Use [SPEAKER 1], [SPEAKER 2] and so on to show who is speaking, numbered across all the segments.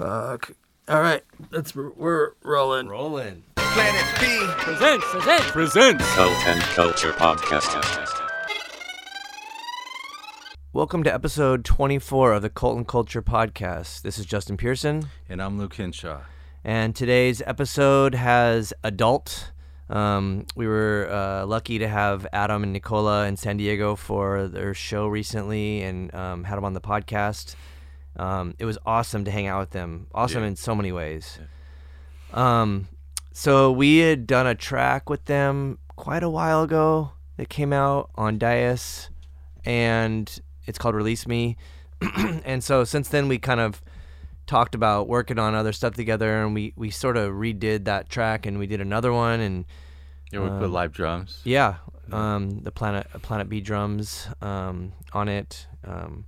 [SPEAKER 1] Fuck. All right, that's we're rolling.
[SPEAKER 2] Rolling.
[SPEAKER 3] Planet B.
[SPEAKER 4] Presents, presents,
[SPEAKER 5] presents
[SPEAKER 6] Cult and Culture Podcast.
[SPEAKER 2] Welcome to episode 24 of the Cult and Culture Podcast. This is Justin Pearson,
[SPEAKER 5] And I'm Luke Henshaw.
[SPEAKER 2] and today's episode has adult. Um, we were uh, lucky to have Adam and Nicola in San Diego for their show recently and um, had them on the podcast. Um, it was awesome to hang out with them. Awesome
[SPEAKER 5] Yeah.
[SPEAKER 2] in so many ways. Um, so we had done a track with them quite a while ago that came out on Dais, and it's called Release Me. and so since then we kind of talked about working on other stuff together, and we we sort of redid that track, and we did another one, and
[SPEAKER 5] Yeah, we put
[SPEAKER 2] Um,
[SPEAKER 5] live drums.
[SPEAKER 2] yeah, um, the Planet Planet B drums um, on it, um,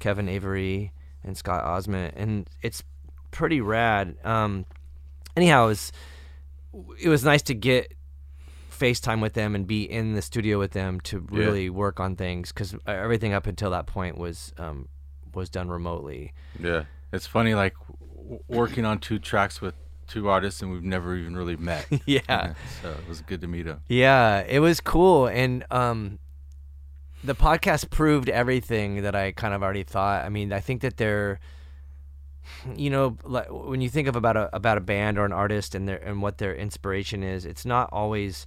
[SPEAKER 2] Kevin Avery and Scott Osment, and it's pretty rad. Um, anyhow, it was it was nice to get FaceTime with them and be in the studio with them to
[SPEAKER 5] Yeah.
[SPEAKER 2] really work on things because everything up until that point was um, was done remotely.
[SPEAKER 5] Yeah. It's funny, like w- working on two tracks with two artists and we've never even really met.
[SPEAKER 2] yeah.
[SPEAKER 5] so it was good to meet them.
[SPEAKER 2] Yeah, it was cool, and um, the podcast proved everything that I kind of already thought. I mean, I think that they're, you know, like when you think of about a about a band or an artist and their and what their inspiration is, it's not always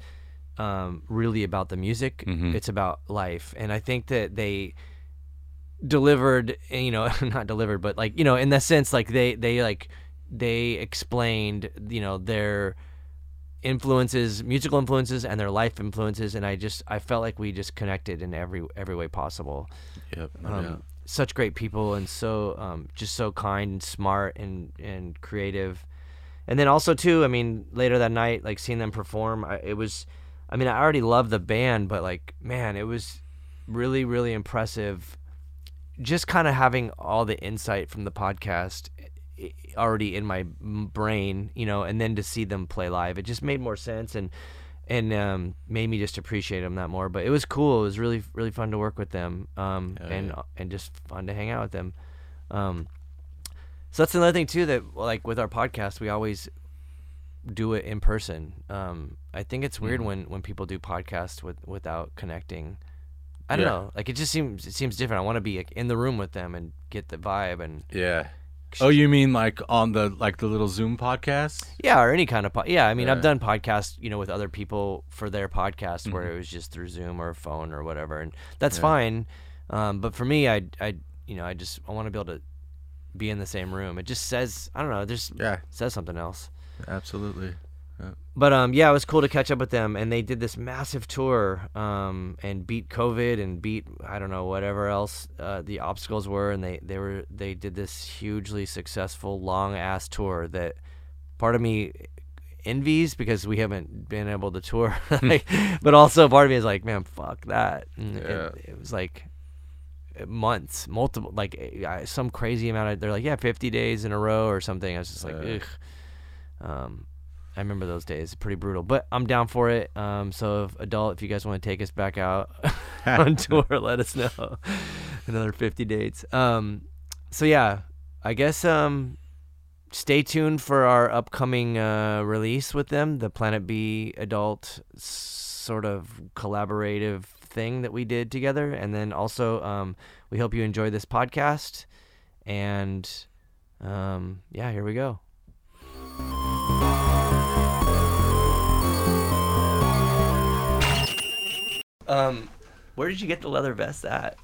[SPEAKER 2] um, really about the music.
[SPEAKER 5] Mhm.
[SPEAKER 2] It's about life, and I think that they delivered you know not delivered but like you know in the sense like they they like they explained you know their influences musical influences and their life influences and i just i felt like we just connected in every every way possible
[SPEAKER 5] Yep.
[SPEAKER 2] um,
[SPEAKER 5] doubt.
[SPEAKER 2] such great people and so um, just so kind and smart and and creative and then also too i mean later that night like seeing them perform I, it was i mean i already loved the band but like man it was really really impressive just kind of having all the insight from the podcast already in my brain you know and then to see them play live it just made more sense and and um, made me just appreciate them that more. But it was cool. It was really really fun to work with them, um,
[SPEAKER 5] Oh,
[SPEAKER 2] and
[SPEAKER 5] yeah.
[SPEAKER 2] and just fun to hang out with them. Um, so that's another thing too that like with our podcast we always do it in person. Um, I think it's weird
[SPEAKER 5] Mhm.
[SPEAKER 2] when when people do podcasts with without connecting. I don't
[SPEAKER 5] Yeah.
[SPEAKER 2] know. Like it just seems it seems different. I want to be like, in the room with them and get the vibe and
[SPEAKER 5] Yeah. Oh, you mean like on the like the little Zoom podcast?
[SPEAKER 2] Yeah, or any kind of po- yeah. I mean, I've done podcasts, you know, with other people for their podcast where
[SPEAKER 5] Mhm.
[SPEAKER 2] it was just through Zoom or phone or whatever, and that's
[SPEAKER 5] Yeah.
[SPEAKER 2] fine. Um, but for me, I, I, you know, I just I want to be able to be in the same room. It just says I don't know, it just
[SPEAKER 5] Yeah.
[SPEAKER 2] says something else.
[SPEAKER 5] Absolutely.
[SPEAKER 2] But um, yeah, it was cool to catch up with them, and they did this massive tour, um, and beat COVID and beat I don't know whatever else uh, the obstacles were, and they they were they did this hugely successful long ass tour that part of me envies because we haven't been able to tour, like, but also part of me is like, man, fuck that. And it- it, was like months, multiple, like uh, some crazy amount of. They're like, yeah, fifty days in a row or something. I was just like,
[SPEAKER 5] Yeah.
[SPEAKER 2] ugh. Um, I remember those days, pretty brutal. But I'm down for it. Um, so if adult, if you guys want to take us back out on tour, let us know. Another 50 dates. Um, so yeah, I guess um, stay tuned for our upcoming uh, release with them, the Planet B adult sort of collaborative thing that we did together, and then also um, we hope you enjoy this podcast. And um, yeah, here we go. Um, where did you get the leather vest at?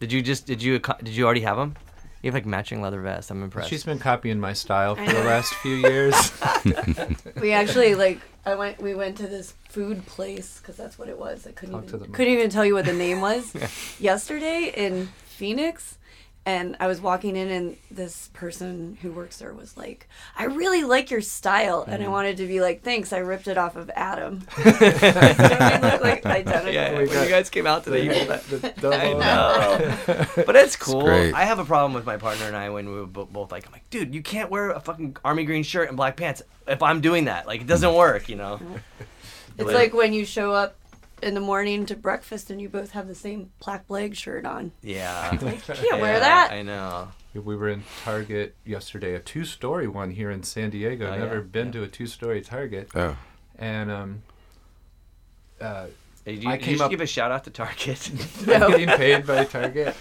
[SPEAKER 2] Did you just did you did you already have them? You have like matching leather vests. I'm impressed.
[SPEAKER 1] She's been copying my style for the last few years.
[SPEAKER 4] We actually like I went we went to this food place because that's what it was. I couldn't
[SPEAKER 1] Talk
[SPEAKER 4] even, couldn't even tell you what the name was yesterday in Phoenix. And I was walking in, and this person who works there was like, "I really like your style," and I wanted to be like, "Thanks." I ripped it off of Adam. so we look like identical.
[SPEAKER 2] Yeah,
[SPEAKER 1] We
[SPEAKER 2] when
[SPEAKER 1] got-
[SPEAKER 2] you guys came out today, you pulled that.
[SPEAKER 1] The double-
[SPEAKER 2] I know. but it's cool.
[SPEAKER 5] great.
[SPEAKER 2] I have a problem with my partner and I when we were bo- both like, I'm like, dude, you can't wear a fucking army green shirt and black pants if I'm doing that. Like, it doesn't work, you know?
[SPEAKER 4] It's
[SPEAKER 2] But-
[SPEAKER 4] like when you show up in the morning to breakfast and you both have the same black leg shirt on.
[SPEAKER 2] Yeah.
[SPEAKER 4] Like, you can't wear that.
[SPEAKER 2] I know.
[SPEAKER 1] We were in Target yesterday, a two-story one here in San Diego.
[SPEAKER 2] Oh,
[SPEAKER 1] Never
[SPEAKER 2] yeah,
[SPEAKER 1] been
[SPEAKER 2] yeah.
[SPEAKER 1] to a two-story Target,
[SPEAKER 3] Oh.
[SPEAKER 1] and um, uh,
[SPEAKER 2] Hey, Did you,
[SPEAKER 1] I
[SPEAKER 2] did you
[SPEAKER 1] came up-
[SPEAKER 2] give a shout out to Target?
[SPEAKER 1] I'm getting paid by Target.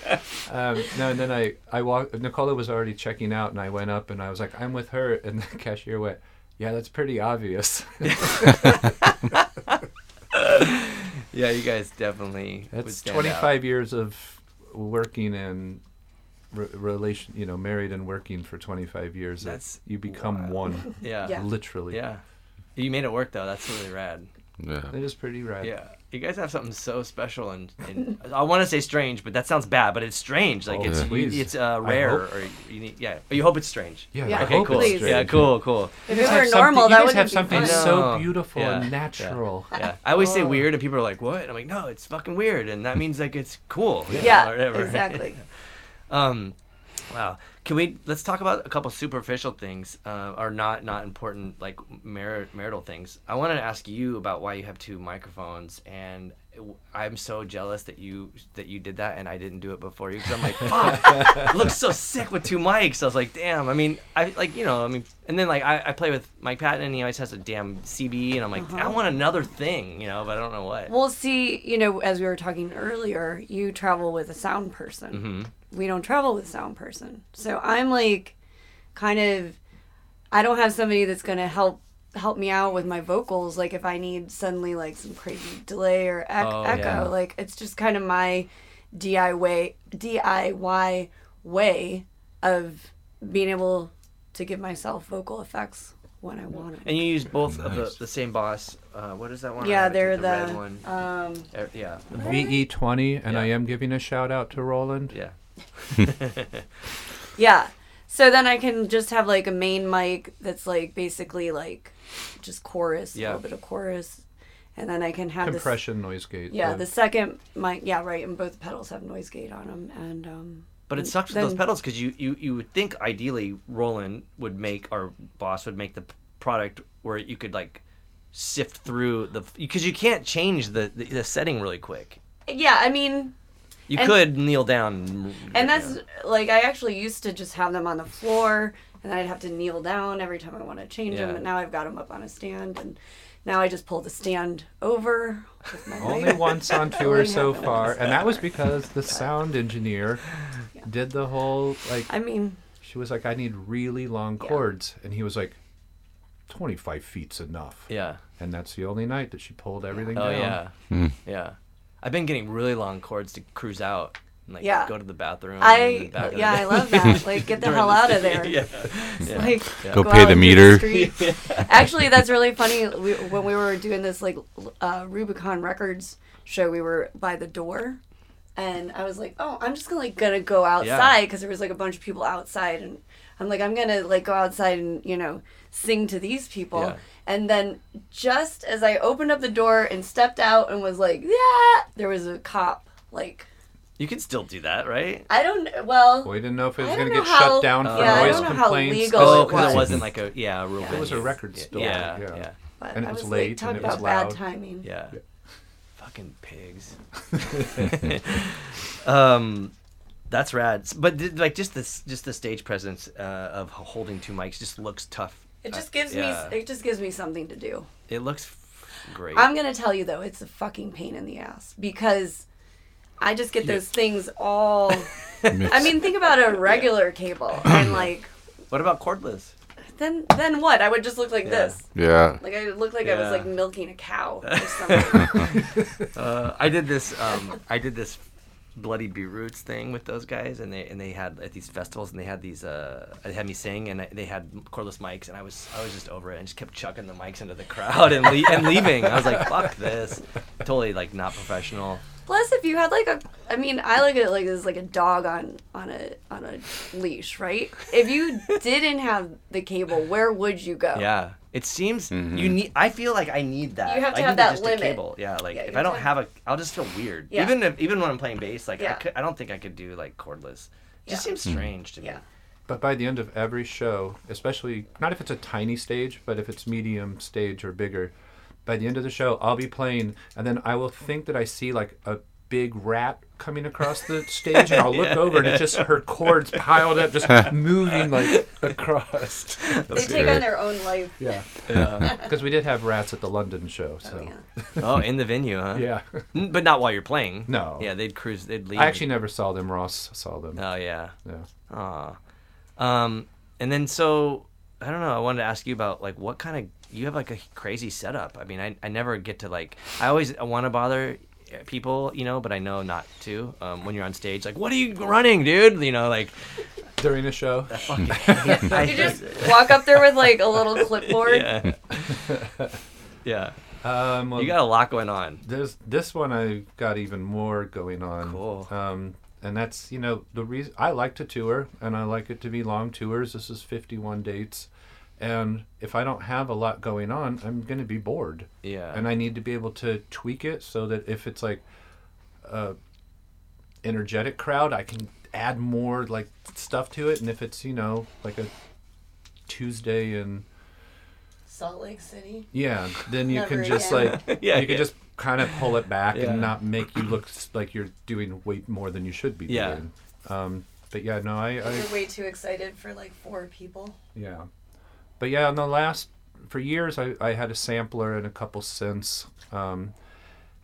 [SPEAKER 1] Um, no, and then I I walked. Nicola was already checking out, and I went up and I was like, "I'm with her," and the cashier went, "Yeah, that's pretty obvious."
[SPEAKER 2] yeah, you guys definitely. would
[SPEAKER 1] That's
[SPEAKER 2] stand out.
[SPEAKER 1] 25 years of working and re- relation. You know, married and working for 25 years.
[SPEAKER 2] That's
[SPEAKER 1] you become
[SPEAKER 2] wild.
[SPEAKER 1] one,
[SPEAKER 2] Yeah.
[SPEAKER 4] Yeah.
[SPEAKER 1] literally.
[SPEAKER 2] Yeah. You made it work though. That's really rad.
[SPEAKER 3] Yeah.
[SPEAKER 1] It is pretty rad.
[SPEAKER 2] Yeah. You guys have something so special and, and I want to say strange, but that sounds bad. But it's strange. Like
[SPEAKER 1] Oh,
[SPEAKER 2] it's.
[SPEAKER 1] Please.
[SPEAKER 2] it's uh, rare
[SPEAKER 1] hope.
[SPEAKER 2] or unique. Yeah. But you hope it's strange.
[SPEAKER 1] Yeah.
[SPEAKER 4] Yeah.
[SPEAKER 2] Okay. Cool.
[SPEAKER 1] it's
[SPEAKER 4] Please.
[SPEAKER 1] strange.
[SPEAKER 2] Yeah. Cool. Cool.
[SPEAKER 4] If
[SPEAKER 1] You
[SPEAKER 4] it
[SPEAKER 1] guys
[SPEAKER 4] were
[SPEAKER 1] have something-
[SPEAKER 4] normal,
[SPEAKER 1] you
[SPEAKER 4] that
[SPEAKER 1] guys
[SPEAKER 4] would
[SPEAKER 1] have
[SPEAKER 4] be
[SPEAKER 1] something
[SPEAKER 4] fun.
[SPEAKER 1] so beautiful
[SPEAKER 2] Yeah.
[SPEAKER 1] and
[SPEAKER 2] Yeah.
[SPEAKER 1] natural.
[SPEAKER 2] Yeah. I always say
[SPEAKER 1] Oh.
[SPEAKER 2] weird, and people are like, "What?" I'm like, "No, it's fucking weird," and that means like it's cool. you know,
[SPEAKER 4] Yeah,
[SPEAKER 2] or whatever.
[SPEAKER 4] exactly.
[SPEAKER 2] Um, wow. Can we let's talk about a couple superficial things, uh, or not not important like mar- marital things. I wanted to ask you about why you have two microphones, and I'm so jealous that you that you did that and I didn't do it before you. Because I'm like, fuck, looks so sick with two mics. I was like, damn. I mean, I like you know, I mean, and then like I, I play with Mike Patton, and he always has a damn CB, and I'm like, I want another thing, you know, but I don't know what.
[SPEAKER 4] We'll see, you know, as we were talking earlier, you travel with a sound person.
[SPEAKER 2] Mm-hmm.
[SPEAKER 4] We don't travel with sound person. So I'm like kind of I don't have somebody that's going to help help me out with my vocals like if I need suddenly like some crazy delay or ec-
[SPEAKER 2] Oh,
[SPEAKER 4] echo
[SPEAKER 2] yeah.
[SPEAKER 4] like it's just kind of my DIY way DIY way of being able to give myself vocal effects when I want it.
[SPEAKER 2] And you use both of the, the same boss. Uh, what is that one?
[SPEAKER 4] Yeah, they're
[SPEAKER 2] the
[SPEAKER 4] the,
[SPEAKER 2] red one.
[SPEAKER 4] um
[SPEAKER 2] Er, yeah,
[SPEAKER 1] VE20, and I am giving a shout out to Roland.
[SPEAKER 2] yeah.
[SPEAKER 4] Yeah. So then I can just have like a main mic that's like basically like just chorus, a
[SPEAKER 2] Yeah.
[SPEAKER 4] little bit of chorus, and then I can have this.
[SPEAKER 1] Compression noise gate.
[SPEAKER 4] Yeah, the second mic. Yeah, right. And both pedals have noise gate on them, and um.
[SPEAKER 2] But it
[SPEAKER 4] and
[SPEAKER 2] sucks with those pedals because you, you you would think ideally Roland would make our boss would make the product where you could like sift through the because you can't change the, the the setting really quick.
[SPEAKER 4] Yeah, I mean,
[SPEAKER 2] You
[SPEAKER 4] And-
[SPEAKER 2] could kneel down. And,
[SPEAKER 4] and that's like I actually used to just have them on the floor, and then I'd have to kneel down every time I want to change them. But now I've got them up on a stand, and now I just pull the stand over.
[SPEAKER 1] Only
[SPEAKER 4] mic.
[SPEAKER 1] once on tour so far, and that was because the sound engineer did the whole like.
[SPEAKER 4] I mean,
[SPEAKER 1] She was like, "I need really long
[SPEAKER 4] Yeah.
[SPEAKER 1] chords," and he was like, "25 feet's enough."
[SPEAKER 2] yeah.
[SPEAKER 1] And that's the only night that she pulled everything
[SPEAKER 2] Oh
[SPEAKER 1] down.
[SPEAKER 2] yeah.
[SPEAKER 3] Hmm.
[SPEAKER 2] Yeah. I've been getting really long cords to cruise out. And, like
[SPEAKER 4] Yeah.
[SPEAKER 2] go to the bathroom. and
[SPEAKER 4] I
[SPEAKER 2] then back
[SPEAKER 4] yeah, I love that. Like, get the hell out of there.
[SPEAKER 2] yeah. yeah.
[SPEAKER 4] Like,
[SPEAKER 2] Yeah.
[SPEAKER 3] Go
[SPEAKER 4] go
[SPEAKER 3] pay the
[SPEAKER 4] into
[SPEAKER 3] meter.
[SPEAKER 4] street. Actually, that's really funny. We, when we were doing this like uh, Rubicon Records show, we were by the door, and I was like, "Oh, I'm just gonna like gonna go outside because there was like a bunch of people outside, and I'm like, I'm gonna like go outside and you know sing to these people."
[SPEAKER 2] Yeah.
[SPEAKER 4] And then just as I opened up the door and stepped out and was like, "Yeah," there was a cop. Like,
[SPEAKER 2] You can still do that, right?
[SPEAKER 4] I don't. Well,
[SPEAKER 1] We didn't know if it was going to get
[SPEAKER 4] how-
[SPEAKER 1] shut down for
[SPEAKER 2] yeah, I
[SPEAKER 1] noise
[SPEAKER 2] don't
[SPEAKER 4] know how
[SPEAKER 1] complaints.
[SPEAKER 4] legal
[SPEAKER 2] Oh,
[SPEAKER 4] it
[SPEAKER 2] because
[SPEAKER 4] was.
[SPEAKER 2] it wasn't like a yeah a real.
[SPEAKER 1] It was a record store,
[SPEAKER 2] Yeah,
[SPEAKER 1] yeah.
[SPEAKER 2] yeah,
[SPEAKER 4] but
[SPEAKER 1] and it was
[SPEAKER 4] was
[SPEAKER 1] late
[SPEAKER 4] like, talk
[SPEAKER 1] and it
[SPEAKER 4] about
[SPEAKER 1] was
[SPEAKER 4] bad
[SPEAKER 1] loud.
[SPEAKER 4] timing.
[SPEAKER 2] yeah. Fucking pigs. um, that's rad. But like just this, just the stage presence uh, of holding two mics just looks tough.
[SPEAKER 4] It just
[SPEAKER 2] Uh,
[SPEAKER 4] gives
[SPEAKER 2] yeah.
[SPEAKER 4] me it just gives me something to do.
[SPEAKER 2] It looks great.
[SPEAKER 4] I'm gonna tell you though, it's a fucking pain in the ass because I just get those things all. I mean, think about a regular cable and like
[SPEAKER 2] what about cordless?
[SPEAKER 4] then then what? I would just look like
[SPEAKER 2] Yeah.
[SPEAKER 4] this.
[SPEAKER 3] Yeah.
[SPEAKER 4] Like I looked like I was like milking a cow or something.
[SPEAKER 2] Uh, I did this. Um, I did this Bloody Beetroots thing with those guys, and they and they had at these festivals, and they had these. Uh, they had me sing, and I- they had cordless mics, and I was I was just over it, and just kept chucking the mics into the crowd and le- and leaving. I was like, fuck this, totally like not professional.
[SPEAKER 4] Plus, if you had like a, I mean, I look at it like this like a dog on on a on a leash, right? If you didn't have the cable, where would you go?
[SPEAKER 2] Yeah. It seems
[SPEAKER 3] Mhm.
[SPEAKER 2] you need. I feel like I need that.
[SPEAKER 4] You have to
[SPEAKER 2] I
[SPEAKER 4] have
[SPEAKER 2] need
[SPEAKER 4] that
[SPEAKER 2] just
[SPEAKER 4] limit.
[SPEAKER 2] A cable. Yeah, like
[SPEAKER 4] Yeah,
[SPEAKER 2] if I don't
[SPEAKER 4] have
[SPEAKER 2] have a, I'll just feel weird.
[SPEAKER 4] Yeah.
[SPEAKER 2] Even if even when I'm playing bass, like I, could, I don't think I could do like cordless. It just seems strange to me.
[SPEAKER 4] Yeah.
[SPEAKER 1] But by the end of every show, especially not if it's a tiny stage, but if it's medium stage or bigger, by the end of the show, I'll be playing, and then I will think that I see like a big rat coming across the stage, and I'll look over and it's just her cords piled up, just moving like across.
[SPEAKER 4] They take on their own life.
[SPEAKER 1] Yeah,
[SPEAKER 2] Yeah.
[SPEAKER 1] because we did have rats at the London show. So
[SPEAKER 4] Oh, yeah.
[SPEAKER 2] oh, in the venue, huh?
[SPEAKER 1] yeah.
[SPEAKER 2] But not while you're playing.
[SPEAKER 1] No.
[SPEAKER 2] Yeah, they'd cruise. They'd leave.
[SPEAKER 1] I actually never saw them. Ross saw them.
[SPEAKER 2] Oh yeah.
[SPEAKER 1] Yeah.
[SPEAKER 2] Aw. Um, and then so I don't know. I wanted to ask you about like what kind of you have like a crazy setup. I mean, I, I never get to like I always want to bother people, you know, but I know not to. Um, when you're on stage, like, what are you running, dude? You know, like
[SPEAKER 1] During a show.
[SPEAKER 2] I
[SPEAKER 4] You just walk up there with like a little clipboard.
[SPEAKER 2] yeah, yeah.
[SPEAKER 1] Um, well,
[SPEAKER 2] You got a lot going on.
[SPEAKER 1] There's this one I got even more going on.
[SPEAKER 2] Cool.
[SPEAKER 1] Um, and that's you know the reason I like to tour and I like it to be long tours. This is 51 dates, and if I don't have a lot going on, I'm gonna be bored.
[SPEAKER 2] Yeah.
[SPEAKER 1] And I need to be able to tweak it so that if it's like a energetic crowd, I can add more like stuff to it. And if it's you know like a Tuesday in
[SPEAKER 4] Salt Lake City.
[SPEAKER 1] yeah, then you can just
[SPEAKER 4] again.
[SPEAKER 1] like
[SPEAKER 2] Yeah,
[SPEAKER 1] you can
[SPEAKER 2] yeah.
[SPEAKER 1] just kind of pull it back
[SPEAKER 2] Yeah.
[SPEAKER 1] and not make you look like you're doing way more than you should be
[SPEAKER 2] Yeah.
[SPEAKER 1] doing. Um, but yeah, no, I, I
[SPEAKER 4] You're way too excited for like four people.
[SPEAKER 1] yeah, but yeah, in the last for years I, I had a sampler and a couple synths, um,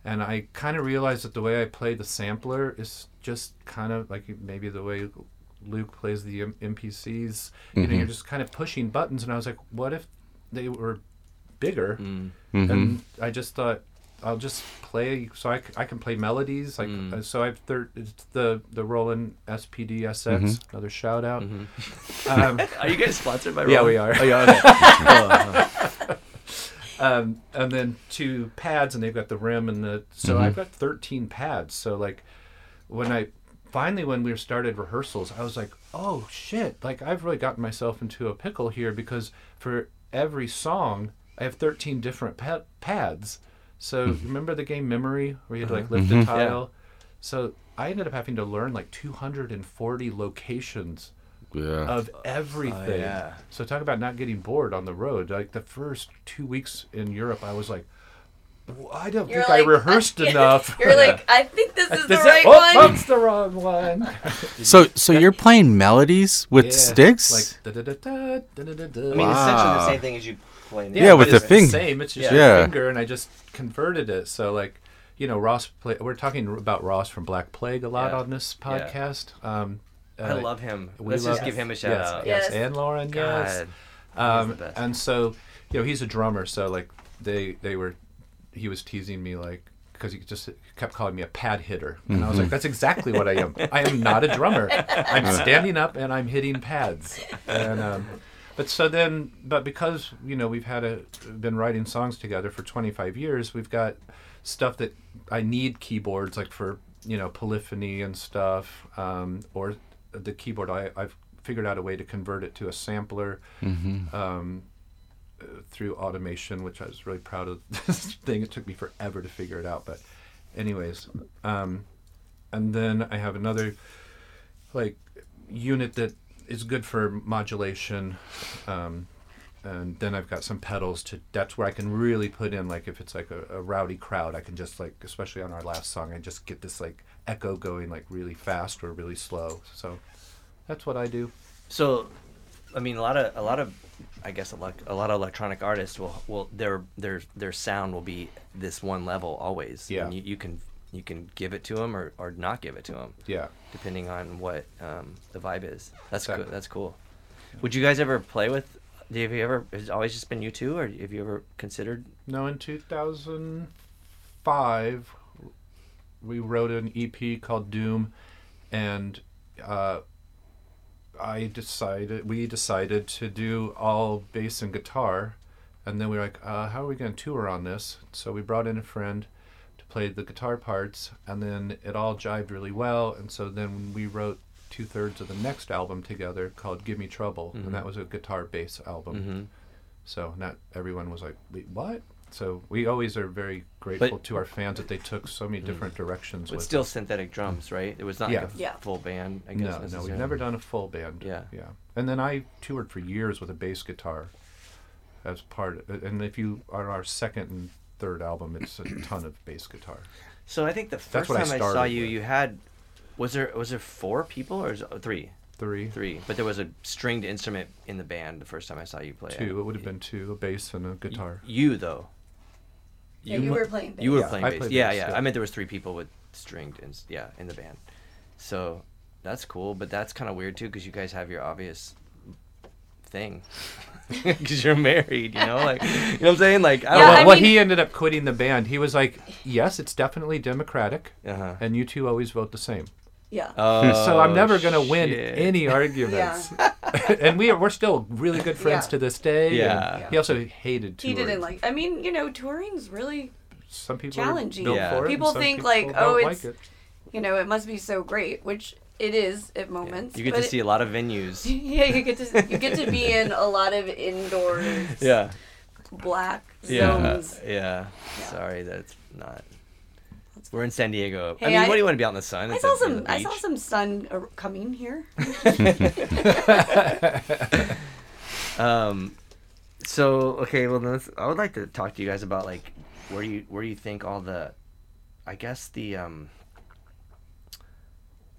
[SPEAKER 1] and I kind of realized that the way I play the sampler is just kind of like maybe the way Luke plays the M- MPCs. You know, you're just kind of pushing buttons, and I was like, what if they were bigger?
[SPEAKER 2] Mm.
[SPEAKER 1] and I just thought I'll just play so I, I can play melodies like
[SPEAKER 2] Mm.
[SPEAKER 1] uh, so I've thir- it's the the Roland SPD SX another shout out
[SPEAKER 2] Mm-hmm.
[SPEAKER 1] um,
[SPEAKER 2] Are you guys sponsored by?
[SPEAKER 1] yeah we are
[SPEAKER 2] Oh, yeah, okay.
[SPEAKER 1] um, and then two pads and they've got the rim and the so I've got 13 pads so like when I finally when we started rehearsals I was like oh shit like I've really gotten myself into a pickle here because for every song I have 13 different pa- pads so mm-hmm. remember the game memory where you had to like mm-hmm. lift mm-hmm. a tile so I ended up having to learn like 240 locations
[SPEAKER 5] Yeah.
[SPEAKER 1] of everything.
[SPEAKER 2] Oh, yeah.
[SPEAKER 1] So talk about not getting bored on the road. Like the first two weeks in Europe, I was like, I don't
[SPEAKER 4] You're
[SPEAKER 1] think I
[SPEAKER 4] like-
[SPEAKER 1] rehearsed enough.
[SPEAKER 4] You're like, I think this is the
[SPEAKER 1] This is-
[SPEAKER 4] right
[SPEAKER 1] oh,
[SPEAKER 4] one.
[SPEAKER 1] That's the wrong one.
[SPEAKER 5] so so you're playing melodies with
[SPEAKER 1] Yeah,
[SPEAKER 5] sticks?
[SPEAKER 1] Like da da da da da da da.
[SPEAKER 2] I mean, essentially the same thing as you play.
[SPEAKER 5] Yeah, with the
[SPEAKER 1] it's
[SPEAKER 5] fing-
[SPEAKER 1] Same. It's just
[SPEAKER 5] Yeah.
[SPEAKER 1] your
[SPEAKER 5] Yeah.
[SPEAKER 1] finger, and I just converted it. So like, you know, Ross. Play, we're talking about Ross from Black Plague a lot
[SPEAKER 2] Yeah.
[SPEAKER 1] on this
[SPEAKER 2] Yeah.
[SPEAKER 1] podcast. Um,
[SPEAKER 2] I
[SPEAKER 1] uh,
[SPEAKER 2] love him.
[SPEAKER 1] we
[SPEAKER 2] Let's
[SPEAKER 1] love-
[SPEAKER 2] just give him a shout
[SPEAKER 1] yes,
[SPEAKER 2] out.
[SPEAKER 1] Yes,
[SPEAKER 4] Yes.
[SPEAKER 1] and Lauren. Yes.
[SPEAKER 2] God.
[SPEAKER 1] Um,
[SPEAKER 2] the best.
[SPEAKER 1] and so, you know, he's a drummer. So like, they they were, he was teasing me like because he just kept calling me a pad hitter, and I was like, that's exactly what I am. I am not a drummer. I'm standing up and I'm hitting pads. And um, but so then, but because you know we've had a been writing songs together for 25 years, we've got stuff that I need keyboards like for you know polyphony and stuff, um, or the keyboard. I, I've figured out a way to convert it to a sampler um, uh, through automation, which I was really proud of. This thing it took me forever to figure it out, but anyways, um, and then I have another like unit that is good for modulation. Um, and then I've got some pedals to. That's where I can really put in like if it's like a, a rowdy crowd, I can just like, especially on our last song, I just get this like echo going like really fast or really slow. So that's what I do.
[SPEAKER 2] So, I mean, a lot of a lot of, I guess a lot, a lot of electronic artists will will their their their sound will be this one level always.
[SPEAKER 1] Yeah.
[SPEAKER 2] And you, you can you can give it to them or, or not give it to them
[SPEAKER 1] Yeah.
[SPEAKER 2] depending on what um, the vibe is. That's
[SPEAKER 1] Exactly.
[SPEAKER 2] good. That's cool. Would you guys ever play with? Have you ever? Has it always just been you two, or have you ever considered?
[SPEAKER 1] No, in 2005, we wrote an EP called Doom, and uh, I decided we decided to do all bass and guitar, and then we were like, uh, how are we going to tour on this? So we brought in a friend to play the guitar parts, and then it all jived really well, and so then we wrote two thirds of the next album together called Give Me Trouble, and mm-hmm. that was a guitar bass album.
[SPEAKER 2] Mm-hmm.
[SPEAKER 1] So not everyone was like, Wait, what? So we always are very grateful
[SPEAKER 2] But-
[SPEAKER 1] to our fans that they took so many mm. different directions
[SPEAKER 2] But
[SPEAKER 1] with
[SPEAKER 2] still
[SPEAKER 1] it.
[SPEAKER 2] synthetic drums, mm. right? It was not
[SPEAKER 1] Yeah.
[SPEAKER 2] like a
[SPEAKER 4] Yeah.
[SPEAKER 2] full band. I
[SPEAKER 1] No,
[SPEAKER 2] guess
[SPEAKER 1] no, we've never done a full band.
[SPEAKER 2] Yeah.
[SPEAKER 1] Yeah. And then I toured for years with a bass guitar as part and if you are our second and third album it's a ton of bass guitar.
[SPEAKER 2] So I think the first
[SPEAKER 1] what I
[SPEAKER 2] time I, saw you,
[SPEAKER 1] with.
[SPEAKER 2] you had was there was there four people or is it oh, three?
[SPEAKER 1] Three,
[SPEAKER 2] Three, but there was a stringed instrument in the band the first time I saw you play.
[SPEAKER 1] two. It would have been two: a bass and a guitar.
[SPEAKER 2] You though.
[SPEAKER 4] Yeah, you were playing bass.
[SPEAKER 2] You were
[SPEAKER 1] Yeah,
[SPEAKER 2] playing
[SPEAKER 1] I
[SPEAKER 2] bass. yeah,
[SPEAKER 1] bass,
[SPEAKER 2] yeah,
[SPEAKER 1] yeah.
[SPEAKER 2] I meant there was three people with stringed and yeah in the band. So that's cool, but that's kind of weird too because you guys have your obvious thing because you're married. You know, like you know what I'm saying? Like I
[SPEAKER 4] Yeah,
[SPEAKER 2] don't
[SPEAKER 1] well,
[SPEAKER 4] I
[SPEAKER 1] well,
[SPEAKER 4] mean-
[SPEAKER 1] he ended up quitting the band. He was like, "Yes, it's definitely democratic,
[SPEAKER 2] Uh-huh.
[SPEAKER 1] and you two always vote the same."
[SPEAKER 4] Yeah.
[SPEAKER 2] Oh,
[SPEAKER 1] so I'm never gonna win any arguments. and we are we're still really good friends
[SPEAKER 4] Yeah.
[SPEAKER 1] to this day. and
[SPEAKER 2] Yeah.
[SPEAKER 1] He also hated touring.
[SPEAKER 4] he didn't like. I mean, you know, touring's really,
[SPEAKER 1] some people
[SPEAKER 4] challenging.
[SPEAKER 1] Are built
[SPEAKER 2] Yeah.
[SPEAKER 1] for it,
[SPEAKER 4] People
[SPEAKER 1] some
[SPEAKER 4] think,
[SPEAKER 1] people
[SPEAKER 4] like,
[SPEAKER 1] don't
[SPEAKER 4] oh,
[SPEAKER 1] like
[SPEAKER 4] it's-
[SPEAKER 1] it.
[SPEAKER 4] you know, it must be so great, which it is at moments.
[SPEAKER 2] You get to see a lot of venues.
[SPEAKER 4] Yeah, you get to you get to be in a lot of indoors,
[SPEAKER 2] Yeah.
[SPEAKER 4] black
[SPEAKER 2] Yeah.
[SPEAKER 4] zones.
[SPEAKER 2] Yeah. Sorry, that's not. We're in San Diego. I mean,
[SPEAKER 4] I-
[SPEAKER 2] what do you want to be out in the sun?
[SPEAKER 4] I saw some. I saw some sun coming here.
[SPEAKER 2] Um, so okay, well, then let's, I would like to talk to you guys about like where you where you think all the, I guess the um,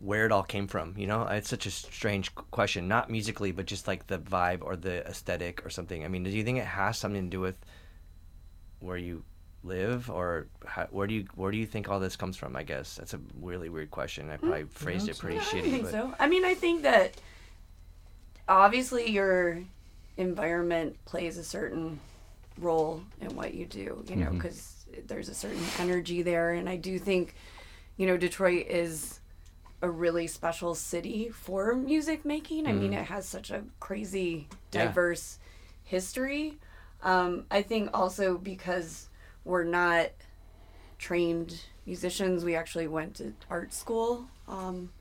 [SPEAKER 2] where it all came from. You know, it's such a strange question. Not musically, but just like the vibe or the aesthetic or something. I mean, do you think it has something to do with where you live or how, where do you where do you think all this comes from? I guess that's a really weird question. I probably phrased it pretty
[SPEAKER 4] Yeah,
[SPEAKER 2] shitty.
[SPEAKER 4] I think
[SPEAKER 2] but
[SPEAKER 4] so. I mean, I think that obviously your environment plays a certain role in what you do, you know,
[SPEAKER 2] Mm-hmm.
[SPEAKER 4] because there's a certain energy there. And I do think, you know, Detroit is a really special city for music making. I mean, it has such a crazy.
[SPEAKER 2] Yeah.
[SPEAKER 4] diverse history. Um, I think also because we're not trained musicians, we actually went to art school. Um,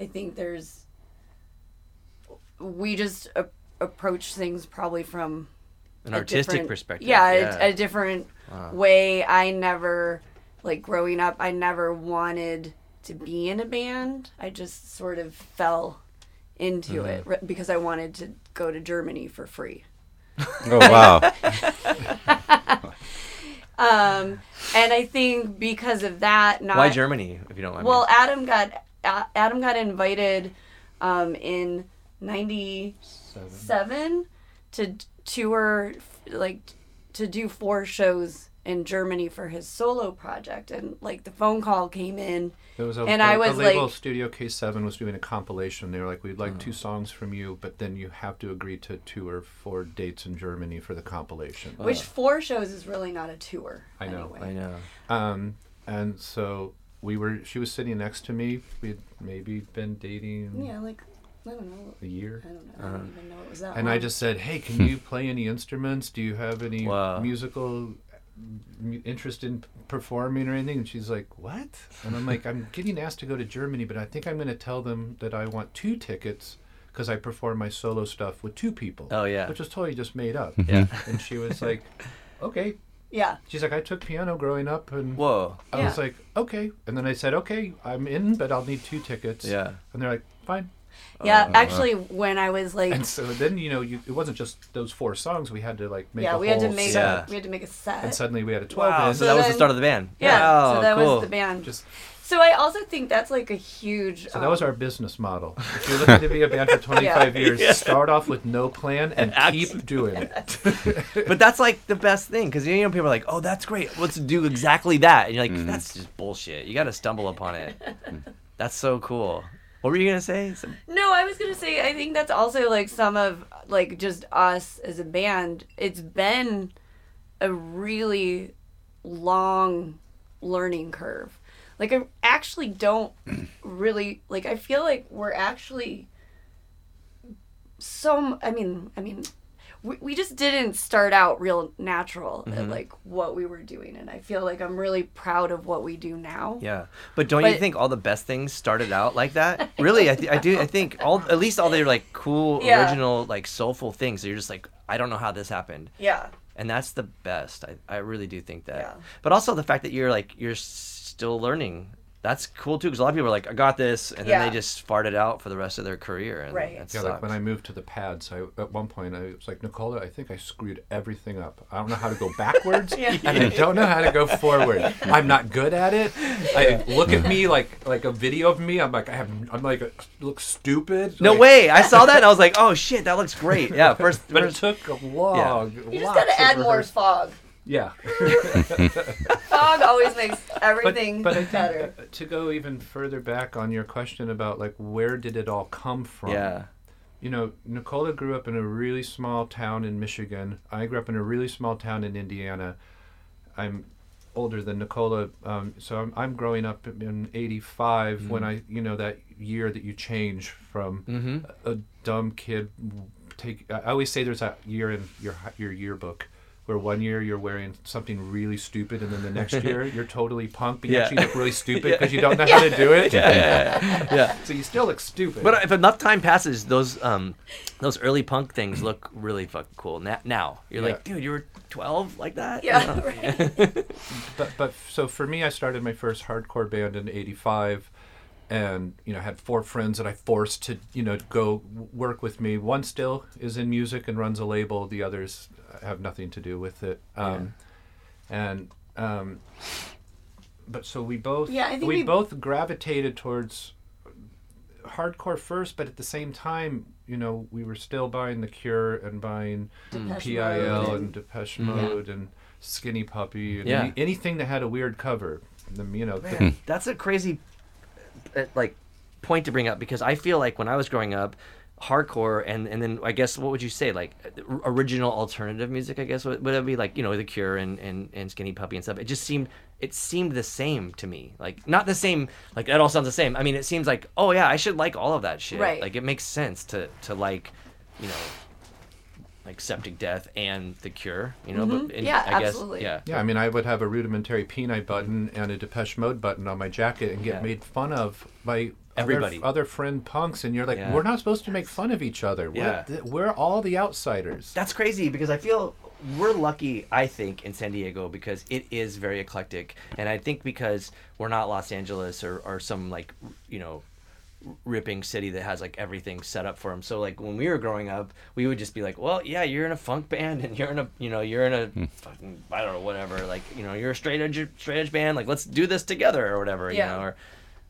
[SPEAKER 4] I think there's we just a- approach things probably from
[SPEAKER 2] an artistic perspective.
[SPEAKER 4] Yeah,
[SPEAKER 2] yeah.
[SPEAKER 4] A, a different way. I never like growing up. I never wanted to be in a band. I just sort of fell into
[SPEAKER 2] Mm-hmm.
[SPEAKER 4] it r- because I wanted to go to Germany for free.
[SPEAKER 5] Oh wow.
[SPEAKER 4] Um, and I think because of that, not
[SPEAKER 2] Why Germany, if you don't mind? me
[SPEAKER 4] Well, Adam got A- Adam got invited um, in '97 to tour, like to do four shows in Germany for his solo project, and like the phone call came in.
[SPEAKER 1] It was a,
[SPEAKER 4] And
[SPEAKER 1] a-
[SPEAKER 4] I
[SPEAKER 1] a
[SPEAKER 4] was
[SPEAKER 1] label,
[SPEAKER 4] like-
[SPEAKER 1] Studio K7 was doing a compilation. They were like, "We'd like two songs from you, but then you have to agree to tour four dates in Germany for the compilation."
[SPEAKER 4] Which four shows is really not a tour.
[SPEAKER 1] I know.
[SPEAKER 4] Anyway.
[SPEAKER 2] I know.
[SPEAKER 1] Um, and so we were. She was sitting next to me. We'd maybe been dating
[SPEAKER 4] Yeah, like I don't know.
[SPEAKER 1] a year.
[SPEAKER 4] I don't know. I don't even know it was that.
[SPEAKER 1] And I just said, "Hey, can you play any instruments? Do you have any
[SPEAKER 2] Wow.
[SPEAKER 1] musical mu- interest in performing or anything?" And she's like, "What?" And I'm like, "I'm getting asked to go to Germany, but I think I'm going to tell them that I want two tickets because I perform my solo stuff with two people."
[SPEAKER 2] Oh, yeah.
[SPEAKER 1] which was totally just made up.
[SPEAKER 2] Yeah.
[SPEAKER 1] And she was like, "Okay."
[SPEAKER 4] yeah.
[SPEAKER 1] She's like, "I took piano growing up, and
[SPEAKER 2] Whoa.
[SPEAKER 1] I was like, okay." And then I said, "Okay, I'm in, but I'll need two tickets."
[SPEAKER 2] Yeah.
[SPEAKER 1] And they're like, "Fine."
[SPEAKER 4] Yeah, actually, when I was like,
[SPEAKER 1] And so then you know, you, it wasn't just those four songs. We had to like make
[SPEAKER 4] yeah,
[SPEAKER 1] a
[SPEAKER 4] we had to make
[SPEAKER 1] set.
[SPEAKER 2] Yeah.
[SPEAKER 4] we had to make a set.
[SPEAKER 1] And suddenly we had a 12
[SPEAKER 2] Wow.
[SPEAKER 1] inch.
[SPEAKER 2] So that was the start of the band.
[SPEAKER 4] yeah,
[SPEAKER 2] Oh,
[SPEAKER 4] so that
[SPEAKER 2] cool.
[SPEAKER 4] was the band.
[SPEAKER 1] Just
[SPEAKER 4] So I also think that's like a huge.
[SPEAKER 1] so that was
[SPEAKER 4] um,
[SPEAKER 1] our business model. If you're looking to be a band for 25 years, start off with no plan and keep doing it.
[SPEAKER 2] But that's like the best thing because you know people are like, "Oh, that's great. Let's do exactly that," and you're like, "That's just bullshit. You got to stumble upon it." that's so cool. What were you gonna say? Some-
[SPEAKER 4] No, I was gonna say I think that's also like some of like just us as a band. It's been a really long learning curve. Like I actually don't really like. I feel like we're actually so. I mean, I mean, we, we just didn't start out real natural at like what we were doing, and I feel like I'm really proud of what we do now.
[SPEAKER 2] Yeah, but don't you think all the best things started out like that? Really, I, th- I do. I think all at least all their like cool,
[SPEAKER 4] Yeah.
[SPEAKER 2] original, like soulful things. You're just like, I don't know how this happened.
[SPEAKER 4] Yeah.
[SPEAKER 2] and that's the best. I, I really do think that.
[SPEAKER 4] Yeah.
[SPEAKER 2] But also the fact that you're like you're still learning that's cool too because a lot of people are like, I got this, and then
[SPEAKER 4] Yeah.
[SPEAKER 2] they just fart it out for the rest of their career. And
[SPEAKER 4] Right.
[SPEAKER 2] That
[SPEAKER 1] Yeah,
[SPEAKER 2] sucks.
[SPEAKER 1] like when I moved to the pads, I at one point I was like, Nicola, I think I screwed everything up. I don't know how to go backwards,
[SPEAKER 4] Yeah.
[SPEAKER 1] and I don't know how to go forward. I'm not good at it. I look at me like like a video of me. I'm like I have I'm like look stupid.
[SPEAKER 2] no
[SPEAKER 1] like-
[SPEAKER 2] way! I saw that and I was like, oh shit, that looks great. Yeah, first,
[SPEAKER 1] But it took a long.
[SPEAKER 4] You just
[SPEAKER 1] lots
[SPEAKER 4] gotta
[SPEAKER 1] of
[SPEAKER 4] add more fog.
[SPEAKER 1] Yeah.
[SPEAKER 4] Fog always makes everything
[SPEAKER 1] but, but I think
[SPEAKER 4] better.
[SPEAKER 1] to go even further back on your question about like where did it all come from?
[SPEAKER 2] yeah,
[SPEAKER 1] You know, Nicola grew up in a really small town in Michigan. I grew up in a really small town in Indiana. I'm older than Nicola, um, so I'm, I'm growing up in '85 when I, you know, that year that you change from
[SPEAKER 2] Mhm.
[SPEAKER 1] a, a dumb kid. Take I always say there's that year in your your yearbook where one year you're wearing something really stupid and then the next year you're totally punk, but you actually look really stupid because you don't know how to do it.
[SPEAKER 2] yeah.
[SPEAKER 1] yeah, So you still look stupid.
[SPEAKER 2] But if enough time passes, those um, those early punk things look really fucking cool. Na- now you're like, dude, you were 12 like that.
[SPEAKER 4] Yeah, right.
[SPEAKER 1] but but so for me, I started my first hardcore band in '85, and you know had four friends that I forced to you know go work with me. One still is in music and runs a label. The others have nothing to do with it. Um, And um, but so we both
[SPEAKER 4] Yeah, I think
[SPEAKER 1] we,
[SPEAKER 4] we-
[SPEAKER 1] both gravitated towards hardcore first, but at the same time, you know, we were still buying The Cure and buying
[SPEAKER 4] Depeche
[SPEAKER 1] PIL
[SPEAKER 4] Mode
[SPEAKER 1] and Depeche Mode and Skinny Puppy and
[SPEAKER 2] Yeah.
[SPEAKER 1] any, anything that had a weird cover. The, you know, the-
[SPEAKER 2] that's a crazy like point to bring up because I feel like when I was growing up, hardcore and and then I guess what would you say like uh, original alternative music? I guess would, would it be like you know The Cure and, and and Skinny Puppy and stuff? It just seemed it seemed the same to me. Like not the same. Like that all sounds the same. I mean, it seems like oh yeah, I should like all of that shit.
[SPEAKER 4] Right.
[SPEAKER 2] Like it makes sense to to like you know like Septic Death and The Cure. You know, but mm-hmm. and
[SPEAKER 4] Yeah,
[SPEAKER 2] I guess,
[SPEAKER 4] absolutely.
[SPEAKER 2] Yeah.
[SPEAKER 1] yeah, I mean, I would have a Rudimentary Peni button and a Depeche Mode button on my jacket and get
[SPEAKER 2] Yeah.
[SPEAKER 1] made fun of by
[SPEAKER 2] Everybody.
[SPEAKER 1] other, other friend punks, and you're like,
[SPEAKER 2] Yeah.
[SPEAKER 1] we're not supposed to make fun of each other. We're,
[SPEAKER 2] Yeah.
[SPEAKER 1] th- we're all the outsiders.
[SPEAKER 2] That's crazy because I feel we're lucky, I think, in San Diego because it is very eclectic. And I think because we're not Los Angeles or, or some like, you know, ripping city that has like everything set up for them. So like when we were growing up, we would just be like, well, yeah, you're in a funk band and you're in a, you know, you're in a fucking, I don't know, whatever. Like, you know, you're a straight edge, straight edge band. Like, let's do this together or whatever,
[SPEAKER 4] Yeah.
[SPEAKER 2] you know, or